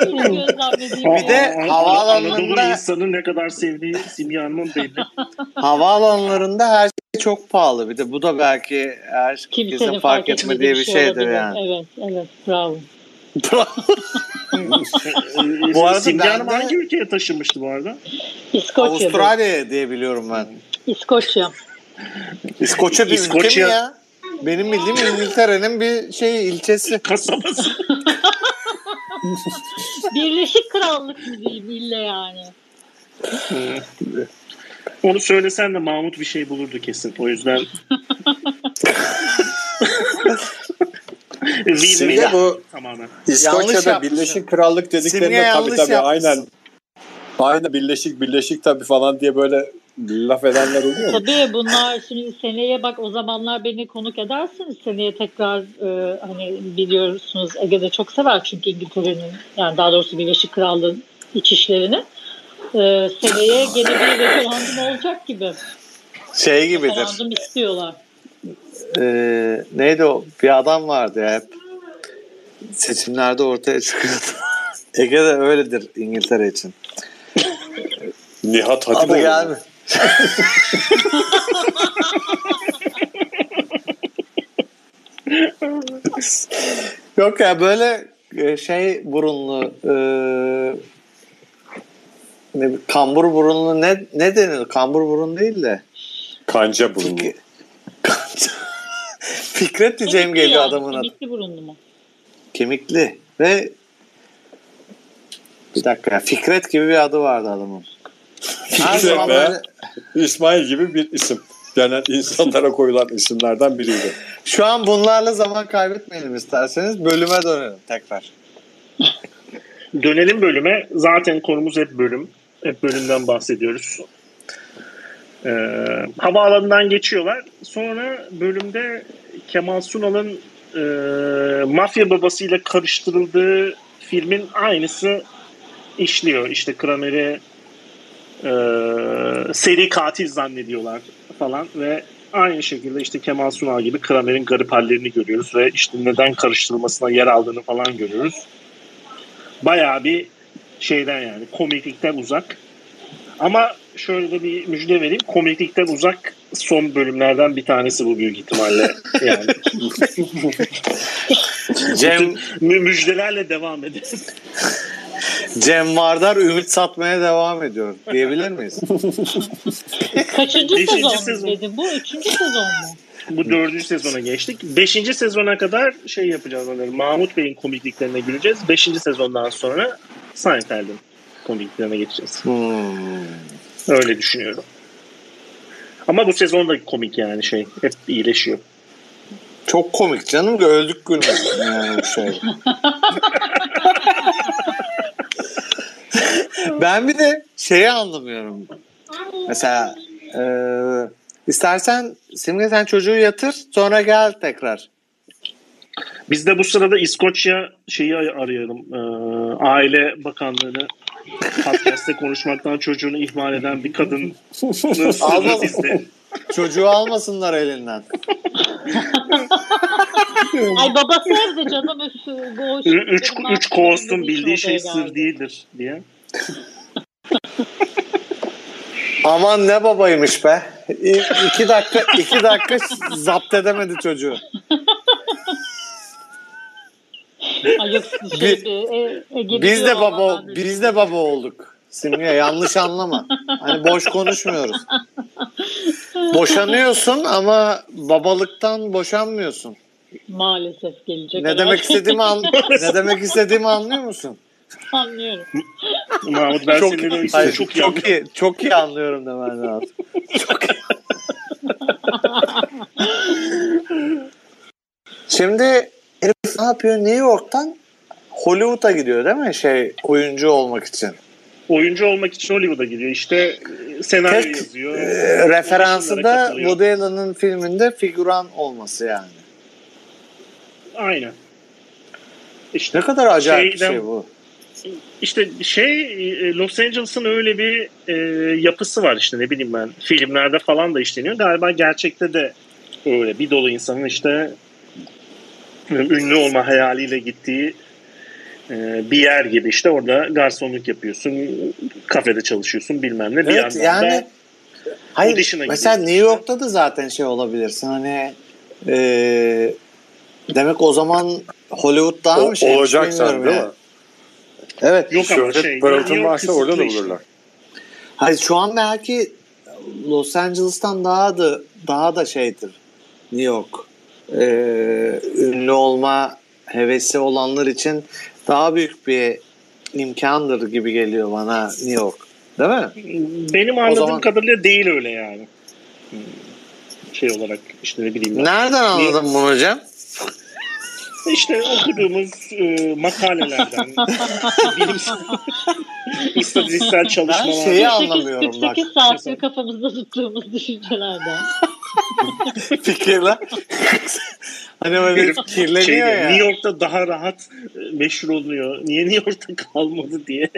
Gözlemlediğim Bir de Aa, havaalanlarında- Anadolu insanı ne kadar sevdiği Hanım'ın belli. Havaalanlarında her şey çok pahalı. Bir de bu da belki herkesin kimsenin fark etmediği bir şeydir olabilir. yani. Evet, evet, bravo. Bu arada Hanım ben de- hangi ülkeye taşınmıştı bu arada? İskoçya. Avustralya diye biliyorum ben. İskoçya. İskoçya bir ülke İskoçya- mi ya? Benim bildiğim İngiltere'nin bir şey ilçesi. Kasabası. Birleşik Krallık mı diyeyim ille yani. Onu söylesen de Mahmut bir şey bulurdu kesin. O yüzden me. bu Tamamen. Yanlış İskoçya'da. Birleşik Krallık dediklerinde tabii tabii yapmışsın. aynen aynen Birleşik Birleşik tabii falan diye böyle laf edenler oluyor mu? Tabii bunlar şimdi seneye bak o zamanlar beni konuk edersiniz. Seneye tekrar e, hani biliyorsunuz Ege'de çok sever çünkü İngiltere'nin yani daha doğrusu Birleşik Krallığın iç işlerini. E, seneye gene bir referandum olacak gibi. Şey gibidir. Referandum istiyorlar. Ee, neydi o? Bir adam vardı ya hep. Seçimlerde ortaya çıkıyordu. Ege de öyledir İngiltere için. Nihat Adı Hatipoğlu. Yok ya böyle e, şey burunlu e, ne, kambur burunlu ne ne denir? Kambur burun değil de. Kanca burunlu. Fik- Fikret diyeceğim Kemikli geliyor yani, adamın adı. Kemikli burunlu mu? Kemikli ve Bir dakika. Fikret gibi bir adı vardı adamın. Her Fikret zaman veya böyle- İsmail gibi bir isim. Genel insanlara koyulan isimlerden biriydi. Şu an bunlarla zaman kaybetmeyelim isterseniz. Bölüme dönelim tekrar. Dönelim bölüme. Zaten konumuz hep bölüm. Hep bölümden bahsediyoruz. Ee, havaalanından geçiyorlar. Sonra bölümde Kemal Sunal'ın e, mafya babasıyla karıştırıldığı filmin aynısı işliyor. İşte Kramer'i e, seri katil zannediyorlar falan ve aynı şekilde işte Kemal Sunal gibi Kramer'in garip hallerini görüyoruz ve işte neden karıştırılmasına yer aldığını falan görüyoruz. Bayağı bir şeyden yani komiklikten uzak. Ama şöyle de bir müjde vereyim. Komiklikten uzak son bölümlerden bir tanesi bu büyük ihtimalle. Yani Cem, mü- müjdelerle devam edelim. Cem Vardar ümit satmaya devam ediyor diyebilir miyiz? Kaçıncı Beşinci sezon, sezon. dedim bu? Üçüncü sezon mu? Bu dördüncü sezona geçtik. Beşinci sezona kadar şey yapacağız onları. Mahmut Bey'in komikliklerine güleceğiz. Beşinci sezondan sonra Seinfeld'in komikliklerine geçeceğiz. Hmm. Öyle düşünüyorum. Ama bu sezon da komik yani şey. Hep iyileşiyor. Çok komik canım. Öldük gülmek yani şey. ben bir de şeyi anlamıyorum. Mesela e, istersen Simge sen çocuğu yatır sonra gel tekrar. Biz de bu sırada İskoçya şeyi ar- arayalım. Ee, Aile Bakanlığı'nı podcast'te konuşmaktan çocuğunu ihmal eden bir kadın sırrı bizde. Çocuğu almasınlar elinden. Ay babası evde canım. Ü- Üç, çocukların üç kovostun hiç bildiği şey sır değildir diye. Aman ne babaymış be. İ- iki dakika iki dakika zapt edemedi çocuğu. Ay yok şey, Biz- e, e, Biz de baba biz de baba olduk. Simge yanlış anlama. Hani boş konuşmuyoruz. Boşanıyorsun ama babalıktan boşanmıyorsun. Maalesef gelecek. Ne demek istediğimi an ne demek istediğimi anlıyor musun? Anlıyorum. Mahmut ben çok, senin öyle hayır, çok, çok, iyi çok iyi çok iyi anlıyorum demen lazım. Çok iyi. Şimdi herif ne yapıyor? New York'tan Hollywood'a gidiyor değil mi? Şey oyuncu olmak için. Oyuncu olmak için Hollywood'a gidiyor. İşte e, senaryo Tek yazıyor. e, referansı da. Woody Allen'ın filminde figüran olması yani. Aynen. İşte Ne kadar acayip bir Şeyden- şey bu. İşte şey e, Los Angeles'ın öyle bir e, yapısı var işte ne bileyim ben filmlerde falan da işleniyor. Galiba gerçekte de öyle bir dolu insanın işte e, ünlü olma hayaliyle gittiği e, bir yer gibi işte orada garsonluk yapıyorsun, kafede çalışıyorsun bilmem ne. Bir Evet yandan yani da hayır mesela gidiyorsun New işte. York'ta da zaten şey olabilirsin hani e, demek o zaman Hollywood daha O, mı şey olacaksan değil mi? Evet. yok ama Şöhret şey. parıltın varsa orada da bulurlar. Hayır şu an belki Los Angeles'tan daha da daha da şeydir New York. Ee, ünlü olma hevesi olanlar için daha büyük bir imkandır gibi geliyor bana New York. Değil mi? Benim anladığım zaman- kadarıyla değil öyle yani. Şey olarak işte ne bileyim ben. Nereden anladın bunu hocam? İşte okuduğumuz e, makalelerden, bilimsel, istatistiksel Ben çalışmalardan. şeyi anlamıyorum bak. 48 saattir kafamızda tuttuğumuz düşüncelerden. Fikirler. hani böyle Herif kirleniyor Şeyde, ya. New York'ta daha rahat e, meşhur oluyor. Niye New York'ta kalmadı diye.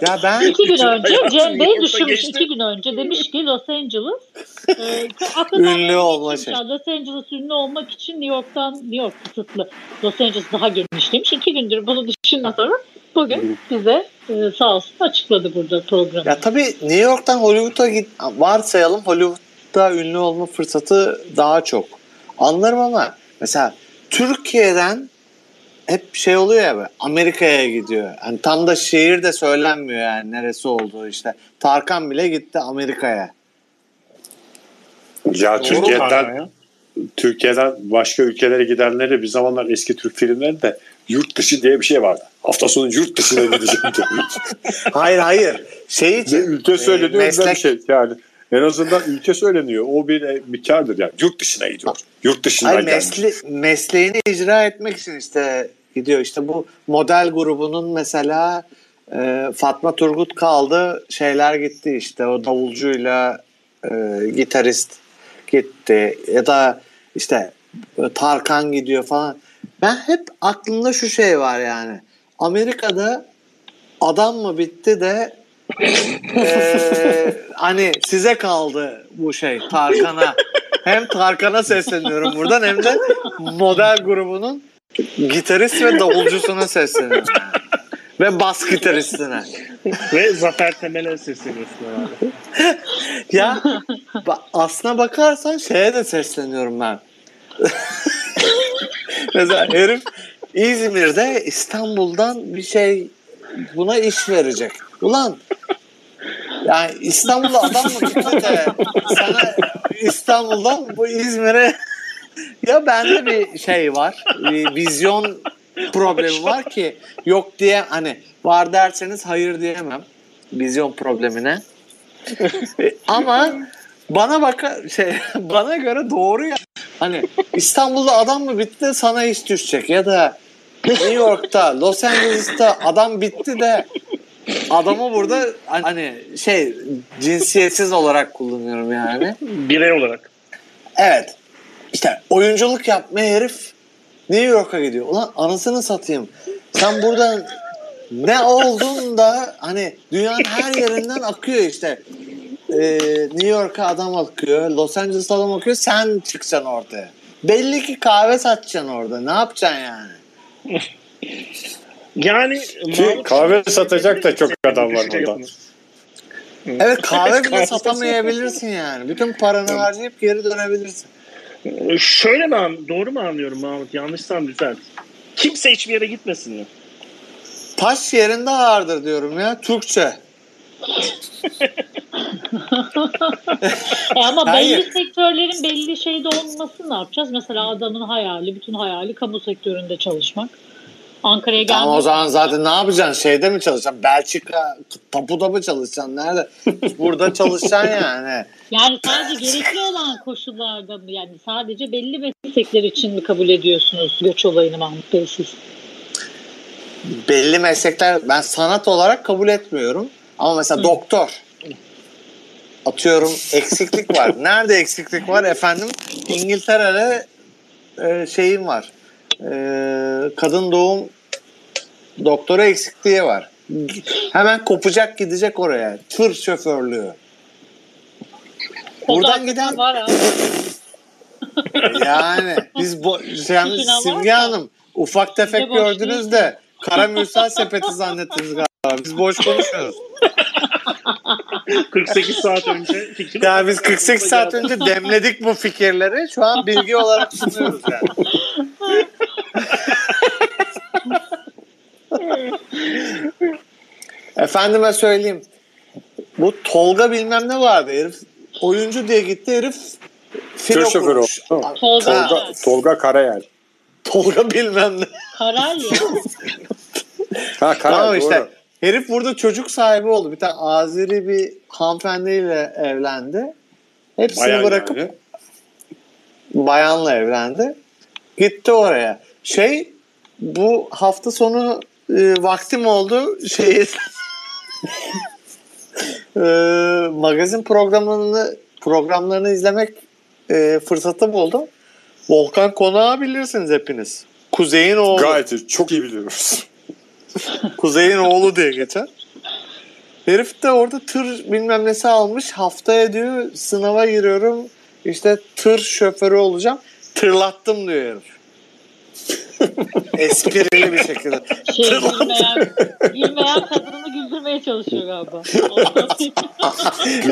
Ya ben İki gün önce Cem Bey düşünmüş. iki gün önce demiş ki Los Angeles e, Ünlü olma şey. Los Angeles ünlü olmak için New York'tan New York kısıtlı. Los Angeles daha geniş demiş. İki gündür bunu düşündükten sonra bugün bize e, sağ olsun açıkladı burada programı. Ya tabii New York'tan Hollywood'a git varsayalım Hollywood'da ünlü olma fırsatı daha çok. Anlarım ama mesela Türkiye'den hep şey oluyor ya Amerika'ya gidiyor. Hani tam da şehir de söylenmiyor yani neresi olduğu işte. Tarkan bile gitti Amerika'ya. Ya Doğru Türkiye'den ya? Türkiye'den başka ülkelere gidenleri bir zamanlar eski Türk filmleri de yurt dışı diye bir şey vardı. Hafta sonu yurt dışına gideceğim diyor. Hayır hayır. Şey için. ülke söyleniyor e, güzel bir meslek- şey. Yani en azından ülke söyleniyor. O bir, bir kardır yani. Yurt dışına gidiyor. Yurt dışından Hayır, mesle, mesleğini icra etmek için işte gidiyor. İşte bu model grubunun mesela e, Fatma Turgut kaldı. Şeyler gitti işte o davulcuyla e, gitarist gitti. Ya da işte e, Tarkan gidiyor falan. Ben hep aklımda şu şey var yani. Amerika'da adam mı bitti de e, hani size kaldı bu şey Tarkan'a. Hem Tarkan'a sesleniyorum buradan hem de model grubunun gitarist ve davulcusuna sesleniyorum. Ve bas gitaristine. Ve Zafer Temel'e sesleniyorsun herhalde. Ya ba- aslına bakarsan şeye de sesleniyorum ben. Mesela herif İzmir'de İstanbul'dan bir şey buna iş verecek. Ulan yani İstanbul'da adam mı gitti de sana İstanbul'dan bu İzmir'e ya bende bir şey var. Bir vizyon problemi var ki yok diye hani var derseniz hayır diyemem vizyon problemine. Ama bana baka şey bana göre doğru ya. Hani İstanbul'da adam mı bitti sana iş düşecek ya da New York'ta, Los Angeles'ta adam bitti de adamı burada hani şey cinsiyetsiz olarak kullanıyorum yani. Birey olarak. Evet. İşte oyunculuk yapmaya herif New York'a gidiyor. Ulan anasını satayım. Sen buradan ne oldun da hani dünyanın her yerinden akıyor işte. Ee, New York'a adam akıyor. Los Angeles'a adam akıyor. Sen çıkacaksın ortaya. Belli ki kahve satacaksın orada. Ne yapacaksın yani? Yani Ki kahve satacak da çok adam var orada. yapını. Evet kahve bile satamayabilirsin yani. Bütün paranı harcayıp geri dönebilirsin. Şöyle mi an- doğru mu anlıyorum Mahmut? Yanlışsam düzelt. Kimse hiçbir yere gitmesin mi? Taş yerinde ağırdır diyorum ya. Türkçe. Ama Hayır. belli sektörlerin belli şeyde olması ne yapacağız? Mesela adamın hayali, bütün hayali kamu sektöründe çalışmak. Ankara'ya gelmek. Tamam o zaman zaten ne yapacaksın? Şeyde mi çalışacaksın? Belçika tapuda mı çalışacaksın? Nerede? Burada çalışacaksın yani. Yani sadece gerekli olan koşullarda mı? Yani sadece belli meslekler için mi kabul ediyorsunuz göç olayını Mahmut Bey siz? Belli meslekler ben sanat olarak kabul etmiyorum. Ama mesela doktor. Atıyorum eksiklik var. Nerede eksiklik var efendim? İngiltere'de e, şeyim var. E, kadın doğum doktora eksikliği var. Hemen kopacak gidecek oraya. Tır şoförlüğü. O Buradan giden var. Yani biz bu yani Simge? Hanım ufak tefek gördünüz de kara mürsel sepeti zannettiniz galiba. Biz boş konuşuyoruz. 48 saat önce fikir. Ya biz 48 saat önce demledik bu fikirleri. Şu an bilgi olarak sunuyoruz yani. Efendime söyleyeyim. Bu Tolga bilmem ne vardı herif. Oyuncu diye gitti herif. Tır şoförü oldu. Tolga. Tolga, Tolga Karayel. Tolga bilmem ne. Karar ya. Ha Karayel Tamam doğru. işte. Herif burada çocuk sahibi oldu. Bir tane Azeri bir hanımefendiyle evlendi. Hepsini Bayan bırakıp yani. bayanla evlendi. Gitti oraya. Şey bu hafta sonu e, vaktim oldu. Şey e, magazin programlarını programlarını izlemek e, fırsatı buldum. Volkan Konağı bilirsiniz hepiniz. Kuzey'in oğlu. Gayet iyi. Çok iyi biliyoruz. Kuzey'in oğlu diye geçer. Herif de orada tır bilmem nesi almış. Haftaya diyor sınava giriyorum. İşte tır şoförü olacağım. Tırlattım diyor herif. Esprili bir şekilde. Şey gülmeyen, gülmeyen kadını güldürmeye çalışıyor galiba.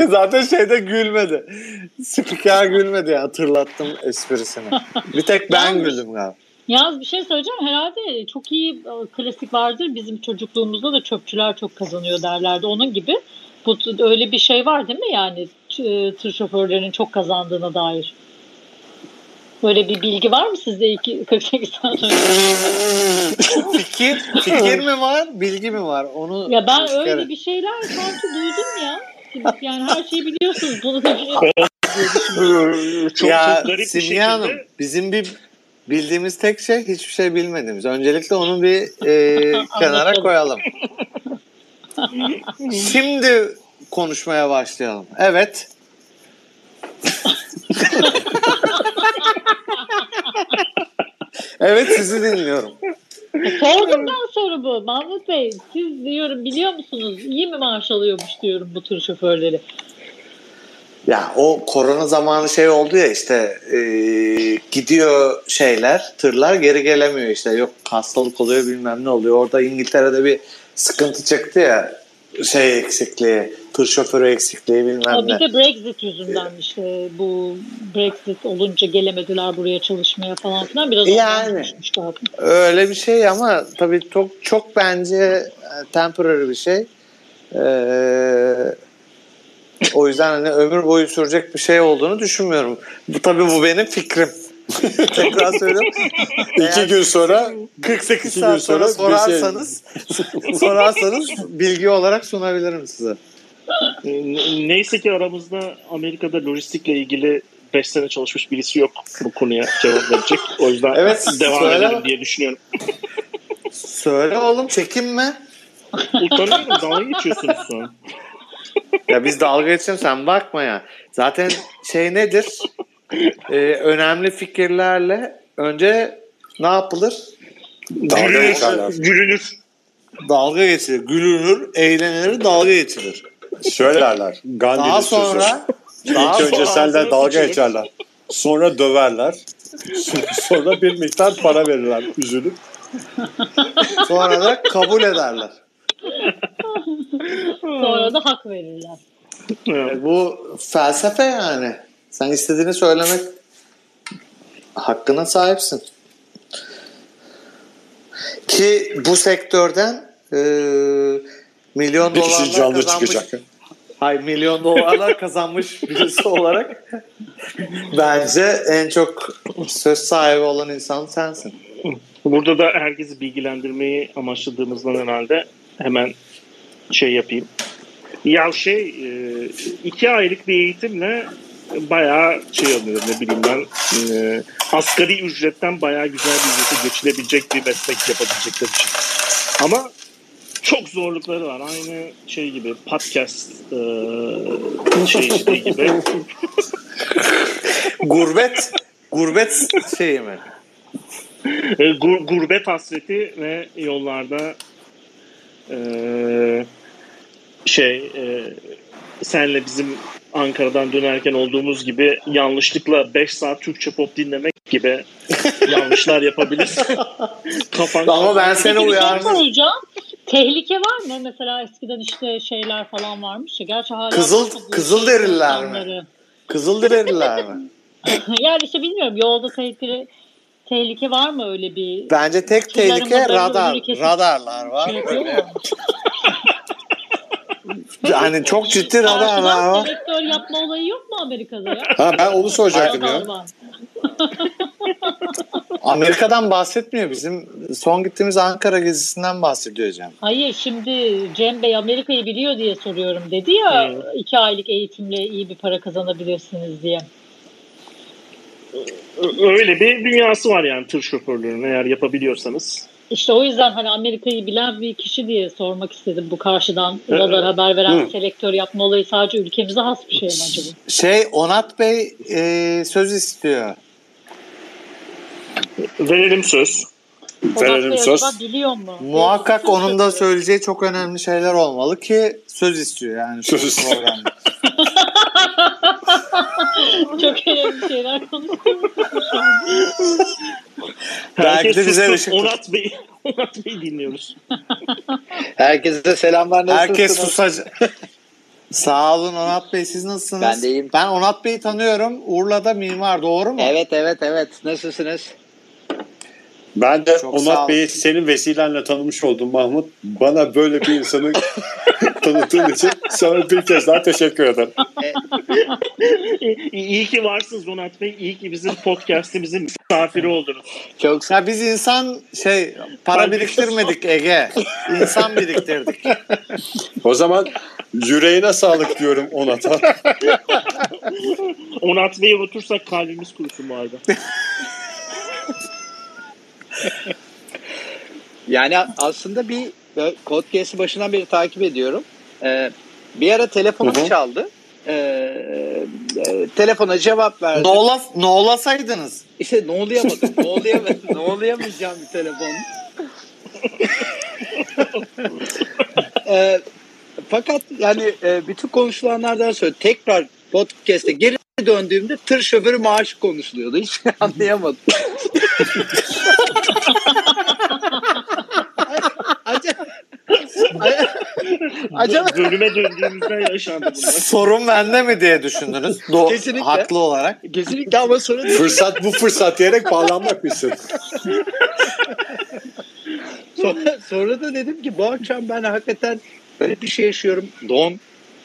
Zaten şeyde gülmedi. Spiker gülmedi ya tırlattım esprisini. Bir tek ben Yanlış. güldüm galiba. Yalnız bir şey söyleyeceğim. Herhalde çok iyi e, klasik vardır. Bizim çocukluğumuzda da çöpçüler çok kazanıyor derlerdi. Onun gibi. Bu öyle bir şey var değil mi yani? T- Tır şoförlerinin çok kazandığına dair. Böyle bir bilgi var mı sizde iki, 48 saat önce? fikir, fikir mi var, bilgi mi var? Onu Ya ben kere- öyle bir şeyler sanki duydum ya. Yani her şeyi biliyorsunuz. Bunu da çok, ya çok garip bir Simge şekilde Hanım bizim bir bildiğimiz tek şey hiçbir şey bilmediğimiz. Öncelikle onu bir e, kenara koyalım. Şimdi konuşmaya başlayalım. Evet. Evet sizi dinliyorum. Sorduktan sonra bu. Mahmut Bey siz diyorum biliyor musunuz? İyi mi maaş alıyormuş diyorum bu tür şoförleri. Ya o korona zamanı şey oldu ya işte e, gidiyor şeyler tırlar geri gelemiyor işte yok hastalık oluyor bilmem ne oluyor. Orada İngiltere'de bir sıkıntı çıktı ya şey eksikliği tır şoförü eksikliği bilmem Ama ne. bir de Brexit yüzünden işte bu Brexit olunca gelemediler buraya çalışmaya falan filan biraz Yani. Öyle bir şey ama tabii çok çok bence temporary bir şey. Ee, o yüzden hani ömür boyu sürecek bir şey olduğunu düşünmüyorum. Bu tabii bu benim fikrim. Tekrar söylüyorum. İki gün sonra 48 İki saat gün sonra, sonra şey- sorarsanız sorarsanız bilgi olarak sunabilirim size. N- Neyse ki aramızda Amerika'da lojistikle ilgili 5 sene çalışmış birisi yok bu konuya cevap verecek. O yüzden Evet, devam söyle. edelim diye düşünüyorum. Söyle oğlum çekinme. Utanıyorum dalga geçiyorsunuz şu an. Ya biz dalga geçelim sen bakma ya. Zaten şey nedir? Ee, önemli fikirlerle önce ne yapılır? dalga geçerler. gülünür. Dalga geçilir. Gülünür, eğlenir, dalga geçilir. Şöyle derler. Gandhi'nin Daha sözü. sonra İlk daha önce sonra, senden dalga geçerler. Sonra döverler. Sonra bir miktar para verirler üzülüp. sonra da kabul ederler. Sonra da hak verirler. E, Bu felsefe yani. Sen istediğini söylemek hakkına sahipsin. Ki bu sektörden e, milyon Bir kişi dolarlar canlı kazanmış. çıkacak. Hayır milyon dolarlar kazanmış birisi olarak bence en çok söz sahibi olan insan sensin. Burada da herkesi bilgilendirmeyi amaçladığımızdan herhalde hemen şey yapayım. Ya şey e, iki aylık bir eğitimle bayağı şey oluyor ne bileyim ben e, asgari ücretten bayağı güzel bir ücrete geçilebilecek bir meslek yapabilecekler için. Ama çok zorlukları var. Aynı şey gibi podcast e, şey gibi. Gurbet, gurbet şeyi mi? E, gur- gurbet hasreti ve yollarda e, şey e, senle bizim Ankara'dan dönerken olduğumuz gibi yanlışlıkla 5 saat Türkçe pop dinlemek gibi yanlışlar yapabilirsin. Kafan Ama ben seni şey uyardım. Tehlike var mı? Mesela eskiden işte şeyler falan varmış ya. Gerçi hala Kızıl- bu Kızılderililer mi? insanları? Kızılderililer mi? yani işte bilmiyorum yolda tehlike, tehlike var mı öyle bir Bence tek tehlike radar. Radarlar var. Yani çok ciddi radarlar var. selektör yapma olayı yok mu Amerika'da ya? Ha ben onu soracaktım ya. Amerika'dan bahsetmiyor. Bizim son gittiğimiz Ankara gezisinden bahsediyor Cem. Hayır şimdi Cem Bey Amerika'yı biliyor diye soruyorum dedi ya iki aylık eğitimle iyi bir para kazanabilirsiniz diye. Öyle bir dünyası var yani tır şoförlüğünün eğer yapabiliyorsanız. İşte o yüzden hani Amerika'yı bilen bir kişi diye sormak istedim. Bu karşıdan radar haber veren selektör yapma olayı sadece ülkemize has bir şey mi acaba? Şey Onat Bey e, söz istiyor. Verelim söz. Verelim Onat Bey söz. acaba biliyor mu? Muhakkak onun da söyleyeceği çok önemli şeyler olmalı ki söz istiyor yani. Söz istiyor. Çok önemli şeyler konuşuyoruz. De bize sussun. ışık- Onat Bey, Onat Bey dinliyoruz. Herkese selamlar. Nasılsınız? Herkes susacak. Sağ olun Onat Bey siz nasılsınız? Ben de iyiyim. Ben Onat Bey'i tanıyorum. Urla'da mimar doğru mu? Evet evet evet. Nasılsınız? Ben de Çok sağ. Onat Bey'i senin vesilenle tanımış oldum Mahmut. Bana böyle bir insanı tanıttığın için sana bir kez daha teşekkür ederim. İyi, ki varsınız Donat Bey. İyi ki bizim podcast'imizin misafiri oldunuz. Çok Ya biz insan şey para biriktirmedik Ege. İnsan biriktirdik. O zaman yüreğine sağlık diyorum Onat'a. Onat Bey'i unutursak kalbimiz kurusun bu arada. Yani aslında bir podcast'i başından beri takip ediyorum. Ee, bir ara telefonum Hı hı. çaldı. Ee, e, telefona cevap verdim. Noğla, noğlasaydınız. İşte oluyamadım. ne olayamayacağım bir telefon. Ee, fakat yani e, bütün konuşulanlardan sonra tekrar podcast'e geri döndüğümde tır şoförü maaşı konuşuluyordu. Hiç anlayamadım. Acaba, Bölüme döndüğümüzde yaşandı bunlar. Sorun bende mi diye düşündünüz. Do Kesinlikle. Haklı olarak. kesinlikle ama sonra fırsat bu fırsat diyerek bağlanmak mısın? Sonra, sonra da dedim ki bu akşam ben hakikaten böyle bir şey yaşıyorum. Don,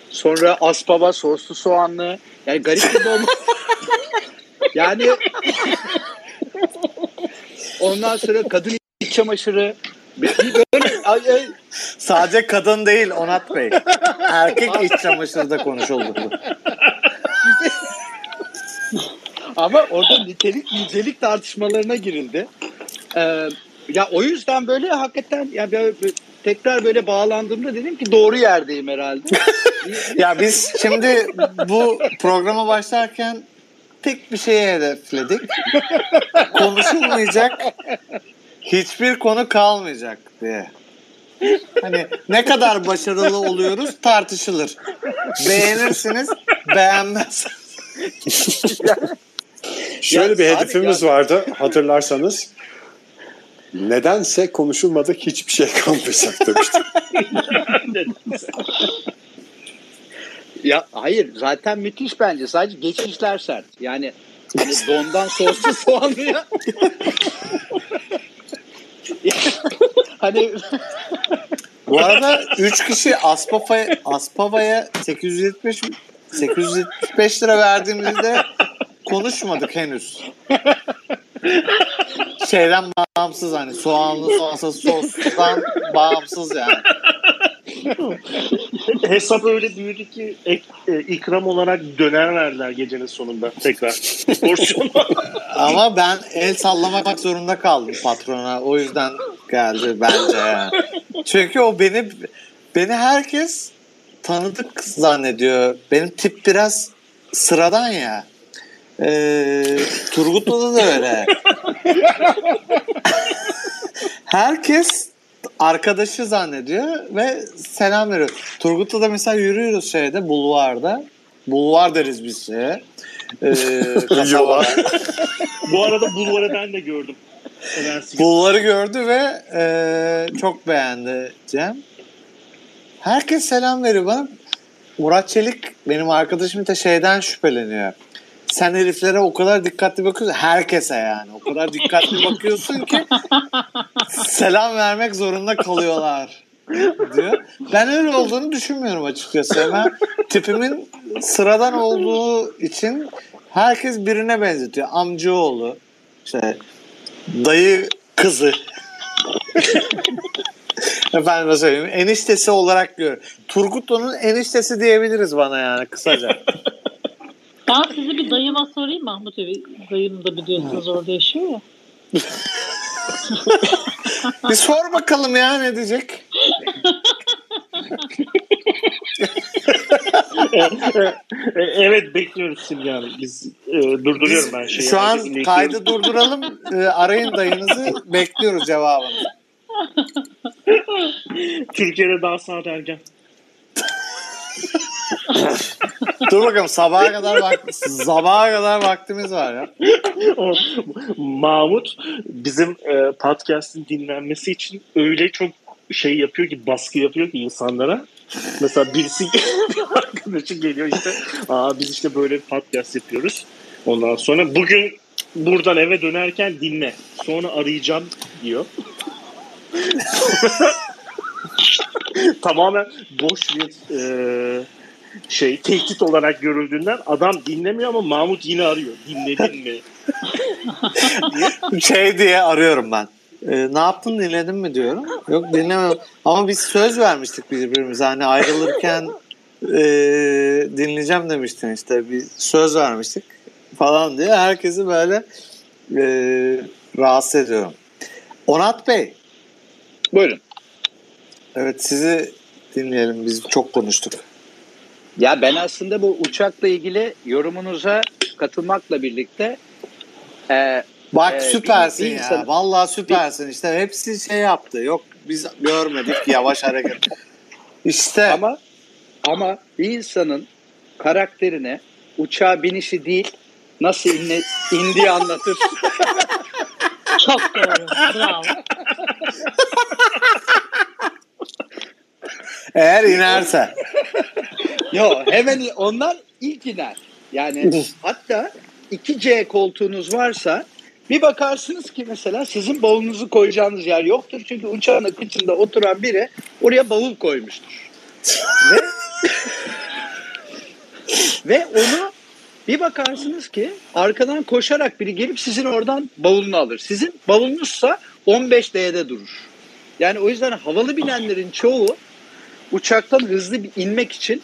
sonra aspava, soslu soğanlı. Yani garip bir dolma. yani ondan sonra kadın iç çamaşırı. Bir, bir böyle ay, ay, Sadece kadın değil Onat Bey. Erkek iç çamaşırı da konuşuldu. ama orada nitelik nicelik tartışmalarına girildi. Ee, ya o yüzden böyle hakikaten ya böyle, böyle tekrar böyle bağlandığımda dedim ki doğru yerdeyim herhalde. Ya biz şimdi bu programa başlarken tek bir şeye hedefledik. Konuşulmayacak hiçbir konu kalmayacak diye. Hani ne kadar başarılı oluyoruz tartışılır. Beğenirsiniz, beğenmezsiniz. Şöyle Ya bir hedefimiz ya- vardı hatırlarsanız. Nedense konuşulmadık hiçbir şey kalmayacak. Ya hayır zaten müthiş bence. Sadece geçişler sert. Yani hani dondan soslu soğanlıya. hani Bu arada 3 kişi Aspava'ya Aspava'ya 870 875 lira verdiğimizde konuşmadık henüz. Şeyden bağımsız hani soğanlı soğansız sostan bağımsız yani. Hesap öyle büyüdü ki ek, e, ikram olarak döner verdiler gecenin sonunda tekrar. Porsiyon. Ama ben el sallamak zorunda kaldım patrona. O yüzden geldi bence. Çünkü o beni beni herkes tanıdık zannediyor. Benim tip biraz sıradan ya. Ee, Turgut'ta da öyle. Herkes arkadaşı zannediyor ve selam veriyor. Turgut'ta da mesela yürüyoruz şeyde bulvarda. Bulvar deriz biz şeye. Ee. Bu arada bulvarı ben de gördüm. Önersin. Bulvarı gördü ve e, çok beğendi Cem. Herkes selam veriyor bana. Murat Çelik benim arkadaşım da şeyden şüpheleniyor. Sen heriflere o kadar dikkatli bakıyorsun. Herkese yani. O kadar dikkatli bakıyorsun ki selam vermek zorunda kalıyorlar diyor. Ben öyle olduğunu düşünmüyorum açıkçası. Ben tipimin sıradan olduğu için herkes birine benzetiyor. Amcaoğlu, işte dayı kızı. Efendim söyleyeyim. Eniştesi olarak gör. Turgutlu'nun eniştesi diyebiliriz bana yani kısaca. Ben sizi bir dayıma sorayım Mahmut Bey. Dayım da biliyorsunuz orada yaşıyor ya. Bir sor bakalım ya ne diyecek. E, evet bekliyoruz Simge Hanım. Biz e, durduruyorum ben şeyi. Şu an Herkesin kaydı durduralım. E, arayın dayınızı. Bekliyoruz cevabını. Türkiye'de daha saat erken. Dur bakalım sabaha kadar vak sabaha kadar vaktimiz var ya. Mahmut bizim e, podcast'in dinlenmesi için öyle çok şey yapıyor ki baskı yapıyor ki insanlara. Mesela birisi bir arkadaşı geliyor işte Aa, biz işte böyle podcast yapıyoruz. Ondan sonra bugün buradan eve dönerken dinle. Sonra arayacağım diyor. Tamamen boş bir e, şey tehdit olarak görüldüğünden adam dinlemiyor ama Mahmut yine arıyor. Dinledin mi? şey diye arıyorum ben. Ee, ne yaptın dinledin mi diyorum. Yok dinlemedim. Ama biz söz vermiştik birbirimize. Hani ayrılırken e, dinleyeceğim demiştin işte. Bir söz vermiştik falan diye. Herkesi böyle e, rahatsız ediyorum. Onat Bey. Buyurun. Evet sizi dinleyelim. Biz çok konuştuk. Ya ben aslında bu uçakla ilgili yorumunuza katılmakla birlikte e, Bak Ee, süpersin bir- bir ya. insan- Vallahi süpersin. İşte hepsi şey yaptı. Yok biz görmedik yavaş hareket. İşte ama ama bir insanın karakterine uçağa binişi değil nasıl inle, indiği anlatır. Çok doğru. Bravo. eğer inerse. Yo hemen onlar ilk iner. Yani hatta 2C koltuğunuz varsa bir bakarsınız ki mesela sizin bavulunuzu koyacağınız yer yoktur. Çünkü uçağın akıcında oturan biri oraya bavul koymuştur. Ve, ve onu bir bakarsınız ki arkadan koşarak biri gelip sizin oradan bavulunu alır. Sizin bavulunuzsa 15D'de durur. Yani o yüzden havalı binenlerin çoğu uçaktan hızlı bir inmek için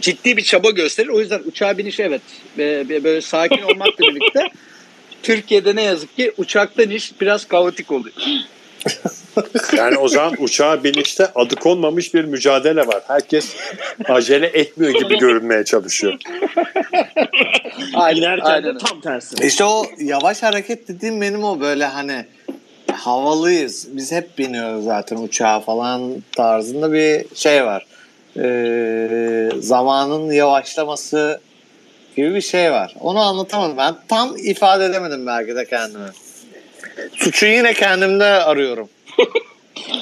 ciddi bir çaba gösterir. O yüzden uçağa biniş evet böyle sakin olmakla birlikte Türkiye'de ne yazık ki uçaktan iş biraz kaotik oluyor. Yani o zaman uçağa binişte adı konmamış bir mücadele var. Herkes acele etmiyor gibi görünmeye çalışıyor. Aynen, İnerken aynen. de tam tersi. İşte o yavaş hareket dediğim benim o böyle hani havalıyız. Biz hep biniyoruz zaten uçağa falan tarzında bir şey var. Ee, zamanın yavaşlaması gibi bir şey var. Onu anlatamadım. Ben tam ifade edemedim belki de kendime. Suçu yine kendimde arıyorum.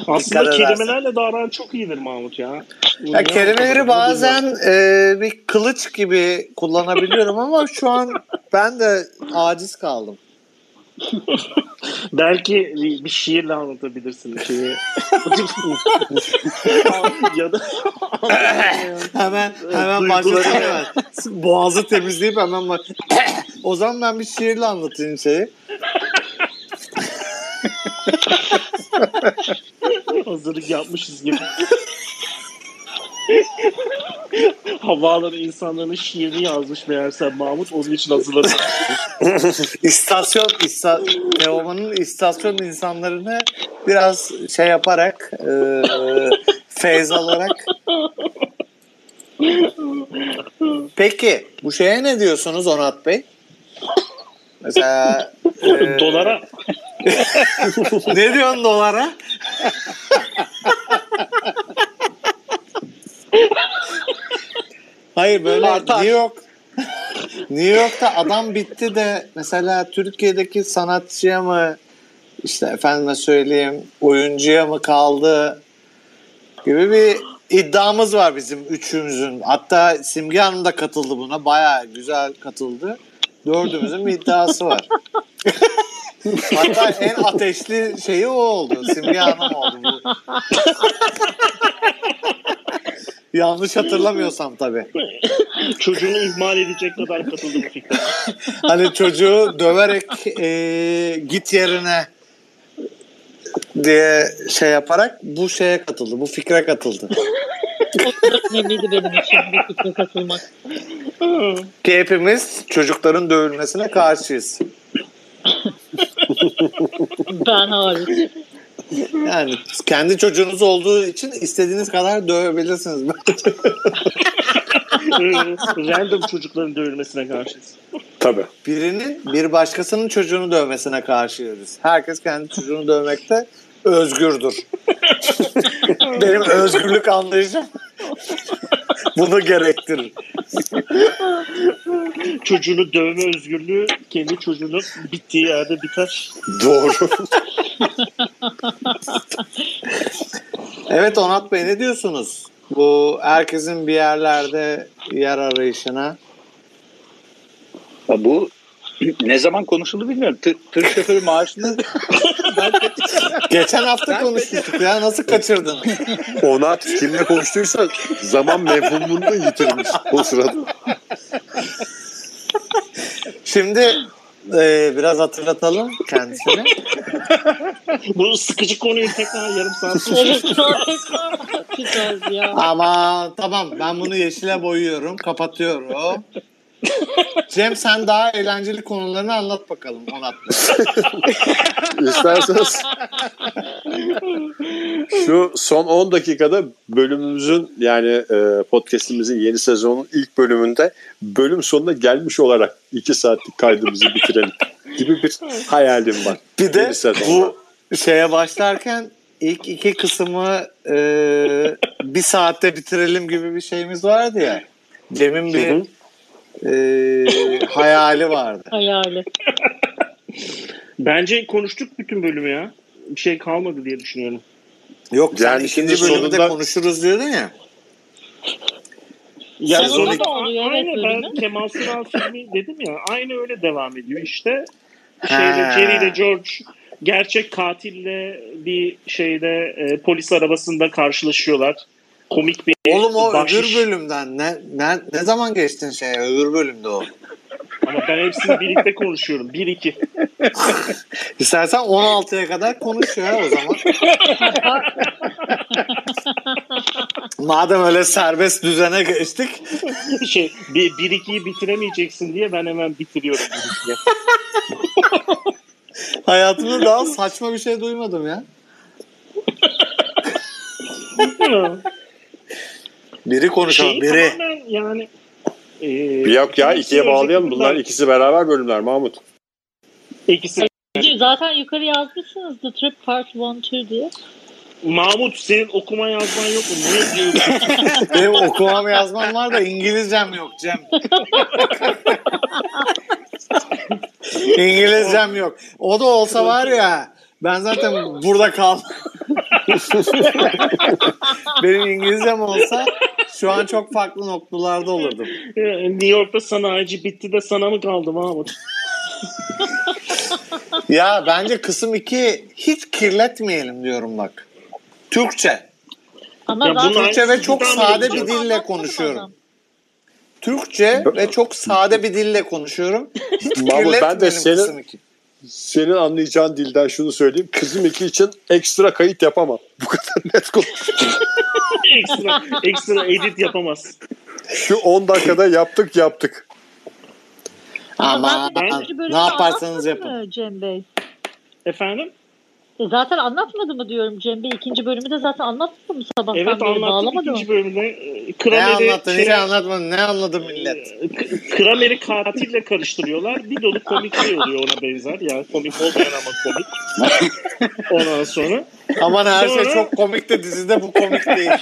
Aslında kelimelerle davranan çok iyidir Mahmut ya. Ya kelimeleri bazen e, bir kılıç gibi kullanabiliyorum ama şu an ben de aciz kaldım. Belki bir, şiirle anlatabilirsin şeyi. ya da Hemen hemen başlasana hemen. Boğazı temizleyip hemen bak. o zaman ben bir şiirle anlatayım şeyi. hazırlık yapmışız gibi. Havaalanı insanların şiirini yazmış meğerse Mahmut onun için hazırladı. İstasyon, ista, Teoman'ın istasyon insanlarını biraz şey yaparak e, feyz alarak Peki bu şeye ne diyorsunuz Onat Bey? Mesela e, Dolara ne diyorsun dolara? Hayır böyle Artar. New York New York'ta adam bitti de mesela Türkiye'deki sanatçıya mı işte efendime söyleyeyim oyuncuya mı kaldı gibi bir iddiamız var bizim üçümüzün. Hatta Simge Hanım da katıldı buna. Bayağı güzel katıldı. Dördümüzün bir iddiası var. Hatta en ateşli şeyi o oldu. Simge Hanım oldu bu. Yanlış hatırlamıyorsam tabii. çocuğunu ihmal edecek kadar katıldı bu fikre. Hani çocuğu döverek e, git yerine diye şey yaparak bu şeye katıldı. Bu fikre katıldı. Önemliydi benim için bu fikre katılmak. Ki hepimiz çocukların dövülmesine karşıyız. Ben hariç. Yani kendi çocuğunuz olduğu için istediğiniz kadar dövebilirsiniz. Random çocukların dövülmesine karşıyız. Tabii. Birinin bir başkasının çocuğunu dövmesine karşıyız. Herkes kendi çocuğunu dövmekte özgürdür. Benim özgürlük anlayışım bunu gerektirir. Çocuğunu dövme özgürlüğü kendi çocuğunun bittiği yerde biter. Doğru. Evet Onat Bey ne diyorsunuz? Bu herkesin bir yerlerde yer arayışına. Ya Bu ne zaman konuşuldu bilmiyorum. Tır, tır şoförü maaşını Geçen hafta Ben- konuşmuştuk ya. Nasıl kaçırdın? Onat kimle konuştuysa zaman mefhumunu da yitirmiş o sırada. Şimdi e, biraz hatırlatalım kendisini. Bu sıkıcı konuyu tekrar yarım saat ya? Ama tamam ben bunu yeşile boyuyorum. Kapatıyorum. Cem sen daha eğlenceli konularını anlat bakalım Onat'la. İsterseniz şu son 10 dakikada bölümümüzün yani e, podcastimizin yeni sezonun ilk bölümünde bölüm sonuna gelmiş olarak 2 saatlik kaydımızı bitirelim gibi bir hayalim var. Bir de bu şeye başlarken ilk iki kısmı e, bir saatte bitirelim gibi bir şeyimiz vardı ya. Cem'in bir. E, hayali vardı. Hayali. Bence konuştuk bütün bölümü ya. Bir şey kalmadı diye düşünüyorum. Yok sen Yani ikinci şimdi bölümde sonunda- konuşuruz diyordun ya. Ya Sonunda sonra- da oluyor, Aynı ben. Kemal Sunal filmi dedim ya. Aynı öyle devam ediyor işte. Ha. Şeyde Jerry ile George gerçek katille bir şeyde e, polis arabasında karşılaşıyorlar. Komik bir Oğlum o bahşiş. öbür bölümden ne, ne, ne zaman geçtin şeye öbür bölümde o. Ama ben hepsini birlikte konuşuyorum. 1-2. İstersen 16'ya kadar konuş ya o zaman. Madem öyle serbest düzene geçtik. Şey, bir, 1-2'yi bitiremeyeceksin diye ben hemen bitiriyorum 1-2'ye. Hayatımda daha saçma bir şey duymadım ya. Biri konuşalım Şeyi biri. yani e, Yok ya ikiye bağlayalım. Bunlar ikisi beraber bölümler Mahmut. ikisi Zaten yukarı yazmışsınız The Trip Part 1 2 diye. Mahmut senin okuma yazman yok mu? Ne diyorsun? Benim okumam yazmam var da İngilizcem yok Cem. İngilizcem yok. O da olsa var ya ben zaten burada kal. Benim İngilizcem olsa şu an çok farklı noktalarda olurdum. New York'ta sanayici bitti de sana mı kaldı Mahmut? Ya bence kısım 2 hiç kirletmeyelim diyorum bak. Türkçe. Ama Ya bunlar- Türkçe ve çok sade bir dille konuşuyorum. adam. Türkçe ve çok sade bir dille konuşuyorum. Hiç Mahmut, ben de senin- kısım 2. Senin anlayacağın dilden şunu söyleyeyim. Kızım iki için ekstra kayıt yapamam. Bu kadar net konuş. ekstra, ekstra edit yapamaz. Şu 10 dakikada yaptık yaptık. Ama ikinci bölümde ne yaparsanız yapın. Cem Bey? Efendim? Zaten anlatmadı mı diyorum Cem Bey? İkinci bölümü de zaten anlatmadı mı sabahtan Evet mı? ikinci bölümde. E, Ne Kramer'i anlattın? şey- Hiç anlatmadın. Ne anladı millet? e, K- Kramer'i katille karıştırıyorlar. Bir dolu komik şey oluyor ona benzer. Yani komik olmayan ama komik. Ondan sonra Aman her şey Sonra- çok komik de dizide bu komik değil.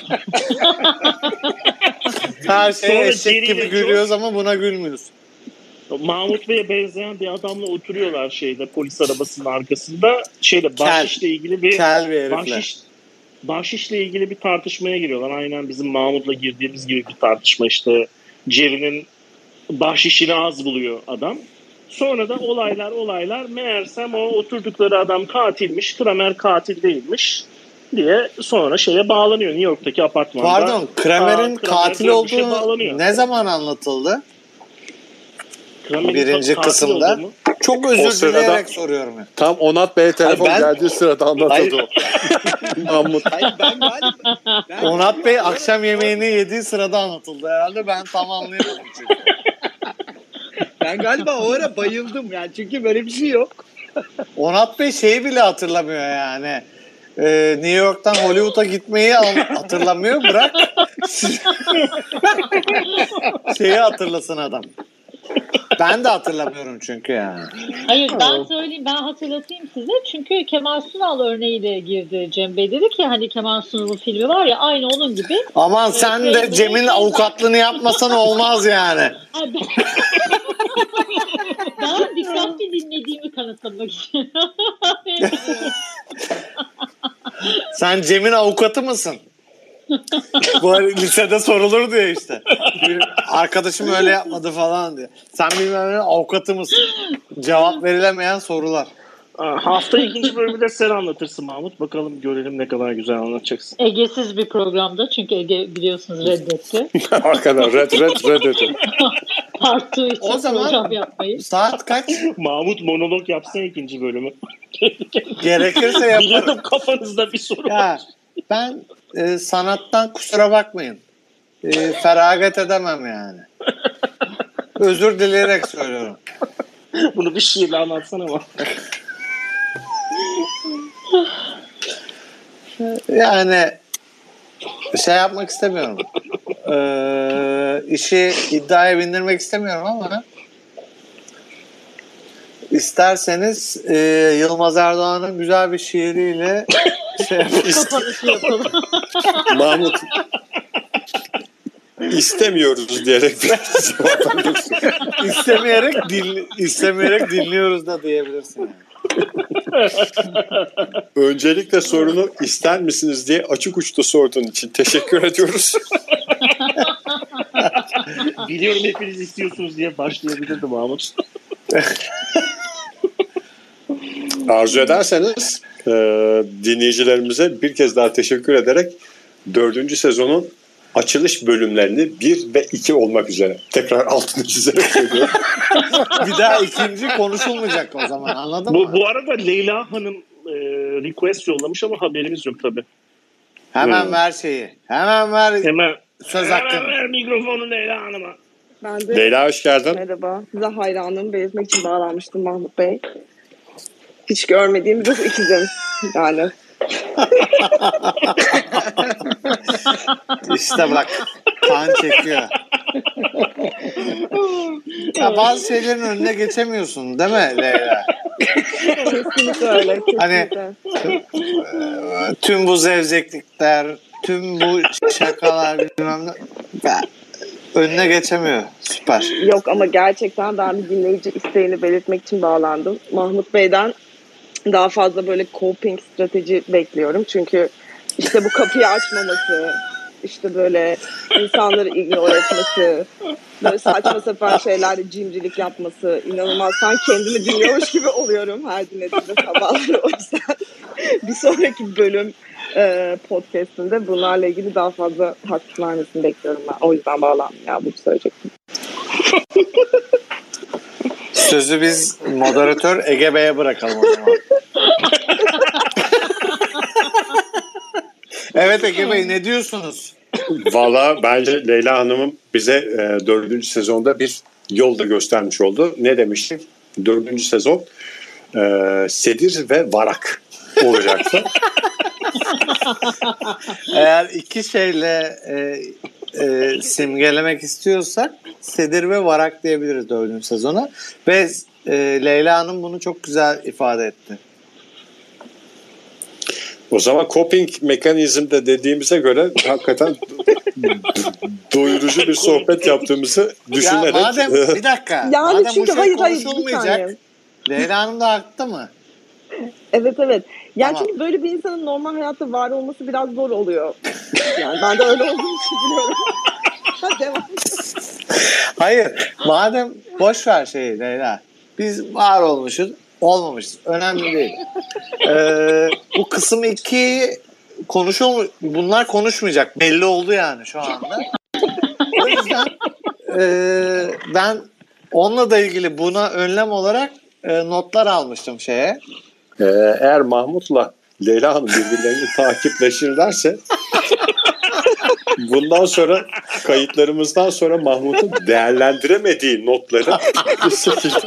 her şey Sonra eşek gibi gülüyoruz ama buna gülmüyoruz. Mahmut Bey'e benzeyen bir adamla oturuyorlar şeyde polis arabasının arkasında. Şeyde bahşişle ilgili bir Kel bir bahşiş bahşişle ilgili bir tartışmaya giriyorlar. Aynen bizim Mahmut'la girdiğimiz gibi bir tartışma işte. Jerry'nin bahşişini az buluyor adam. Sonra da olaylar olaylar meğersem o oturdukları adam katilmiş. Kramer katil değilmiş diye sonra şeye bağlanıyor New York'taki apartmanda. Pardon, Kramer'in Kramer katil bir şey olduğu ne zaman anlatıldı? Kramer'in birinci kısımda. Çok özür sırada- dileyerek soruyorum. Tam Onat Bey'e telefon Hayır, ben- geldiği sırada anlatıldı o. Mahmut. Hayır ben galiba ben, Onat Bey akşam yemeğini yediği sırada anlatıldı herhalde. Ben tam anlayamadım çünkü. ben galiba o ara bayıldım yani çünkü böyle bir şey yok. Onat Bey şeyi bile hatırlamıyor yani. Ee, New York'tan Hollywood'a gitmeyi hatırlamıyor. Bırak şeyi hatırlasın adam. Ben de hatırlamıyorum çünkü yani. Hayır ben söyleyeyim ben hatırlatayım size. Çünkü Kemal Sunal örneğiyle girdi Cem Bey. Dedi ki hani Kemal Sunal'ın filmi var ya aynı onun gibi. Aman sen de Cem'in avukatlığını yapmasan olmaz yani. Ben dikkatli dinlediğimi kanıtlamak için. Sen Cem'in avukatı mısın? Bu hani lisede sorulur diye işte. Bir arkadaşım öyle yapmadı falan diye. Sen bilmem ne avukatı mısın? Cevap verilemeyen sorular. Hafta ikinci bölümü de sen anlatırsın Mahmut. Bakalım görelim ne kadar güzel anlatacaksın. Ege'siz bir programda çünkü Ege biliyorsunuz reddetti. Arkadan red red red red. Part 2 için O zaman- program yapmayı. Saat kaç? Mahmut monolog yapsın ikinci bölümü. Gerekirse yaparım. Biliyordum kafanızda bir soru var. Ya ben e, sanattan kusura bakmayın. E, feragat edemem yani. Özür dileyerek söylüyorum. Bunu bir şiirle anlatsana ama. Yani şey yapmak istemiyorum. Ee, işi iddiaya bindirmek istemiyorum ama isterseniz e, Yılmaz Erdoğan'ın güzel bir şiiriyle şey Kapanışı yapalım. Mahmut istemiyoruz diyerek biraz istemeyerek din, istemeyerek dinliyoruz da diyebilirsin. Yani. Öncelikle sorunu ister misiniz diye açık uçta sorduğun için teşekkür ediyoruz. Biliyorum hepiniz istiyorsunuz diye başlayabilirdi Mahmut. Arzu ederseniz e, dinleyicilerimize bir kez daha teşekkür ederek dördüncü sezonun açılış bölümlerini bir ve iki olmak üzere tekrar altını çizerek söylüyorum. Bir daha ikinci konuşulmayacak o zaman anladın Bu, mı? bu arada Leyla Hanım e, request yollamış ama haberimiz yok tabii. Hemen Hmm. ver şeyi. Hemen ver Hemen, söz hemen hakkını. ver mikrofonu Leyla Hanım'a. Ben de Leyla hoş geldin. merhaba. Size hayranlığımı belirtmek için bağlanmıştım Mahmut Bey. Hiç görmediğim ruh ikizim. Yani İşte bak kan çekiyor. ya bazı şeylerin önüne geçemiyorsun değil mi Leyla? kesinlikle öyle. Kesinlikle. Hani- Tüm bu zevzeklikler, tüm bu şakalar bilmem ne. Ya, önüne geçemiyor. Süper. Yok ama gerçekten ben bir dinleyici isteğini belirtmek için bağlandım. Mahmut Bey'den daha fazla böyle coping strateji bekliyorum. Çünkü işte bu kapıyı açmaması, işte böyle insanları ignore etmesi, böyle saçma sapan şeylerle cimrilik yapması inanılmaz. Sanki kendimi dinliyormuş gibi oluyorum her dinlediğimde sabahları. O yüzden bir sonraki bölüm e, podcastinde bunlarla ilgili daha fazla vermesini bekliyorum ben. O yüzden bağlandım ya bunu söyleyecektim. Sözü biz moderatör Ege Bey'e bırakalım o zaman. evet Ege Bey ne diyorsunuz? Valla bence Leyla Hanım'ın bize e, dördüncü sezonda bir yol da göstermiş oldu. Ne demiştik? Dördüncü sezon e, sedir ve varak olacaktı. Eğer iki şeyle e, e, simgelemek istiyorsak Sedir ve Varak diyebiliriz dördüncü sezona. Ve e, Leyla Hanım bunu çok güzel ifade etti. o zaman coping mekanizm de dediğimize göre hakikaten doyurucu bir sohbet yaptığımızı düşünerek Ya madem bir dakika. Yani madem bu çünkü şey hayır hayır. Leyla Hanım da haklı mı? Evet evet. Yani çünkü böyle bir insanın normal hayatta var olması biraz zor oluyor. Yani ben de öyle biliyorum. Ha, Devam. Hayır. Madem boş ver şeyi Leyla. Biz var olmuşuz. Olmamışız. Önemli değil. Ee, bu kısım 2 konuşul bunlar konuşmayacak. Belli oldu yani şu anda. O yüzden e, ben onunla da ilgili buna önlem olarak e, notlar almıştım şeye. E, eğer Mahmut'la Leyla Hanım birbirlerini takipleşirlerse bundan sonra kayıtlarımızdan sonra Mahmut'un değerlendiremediği notları bir şekilde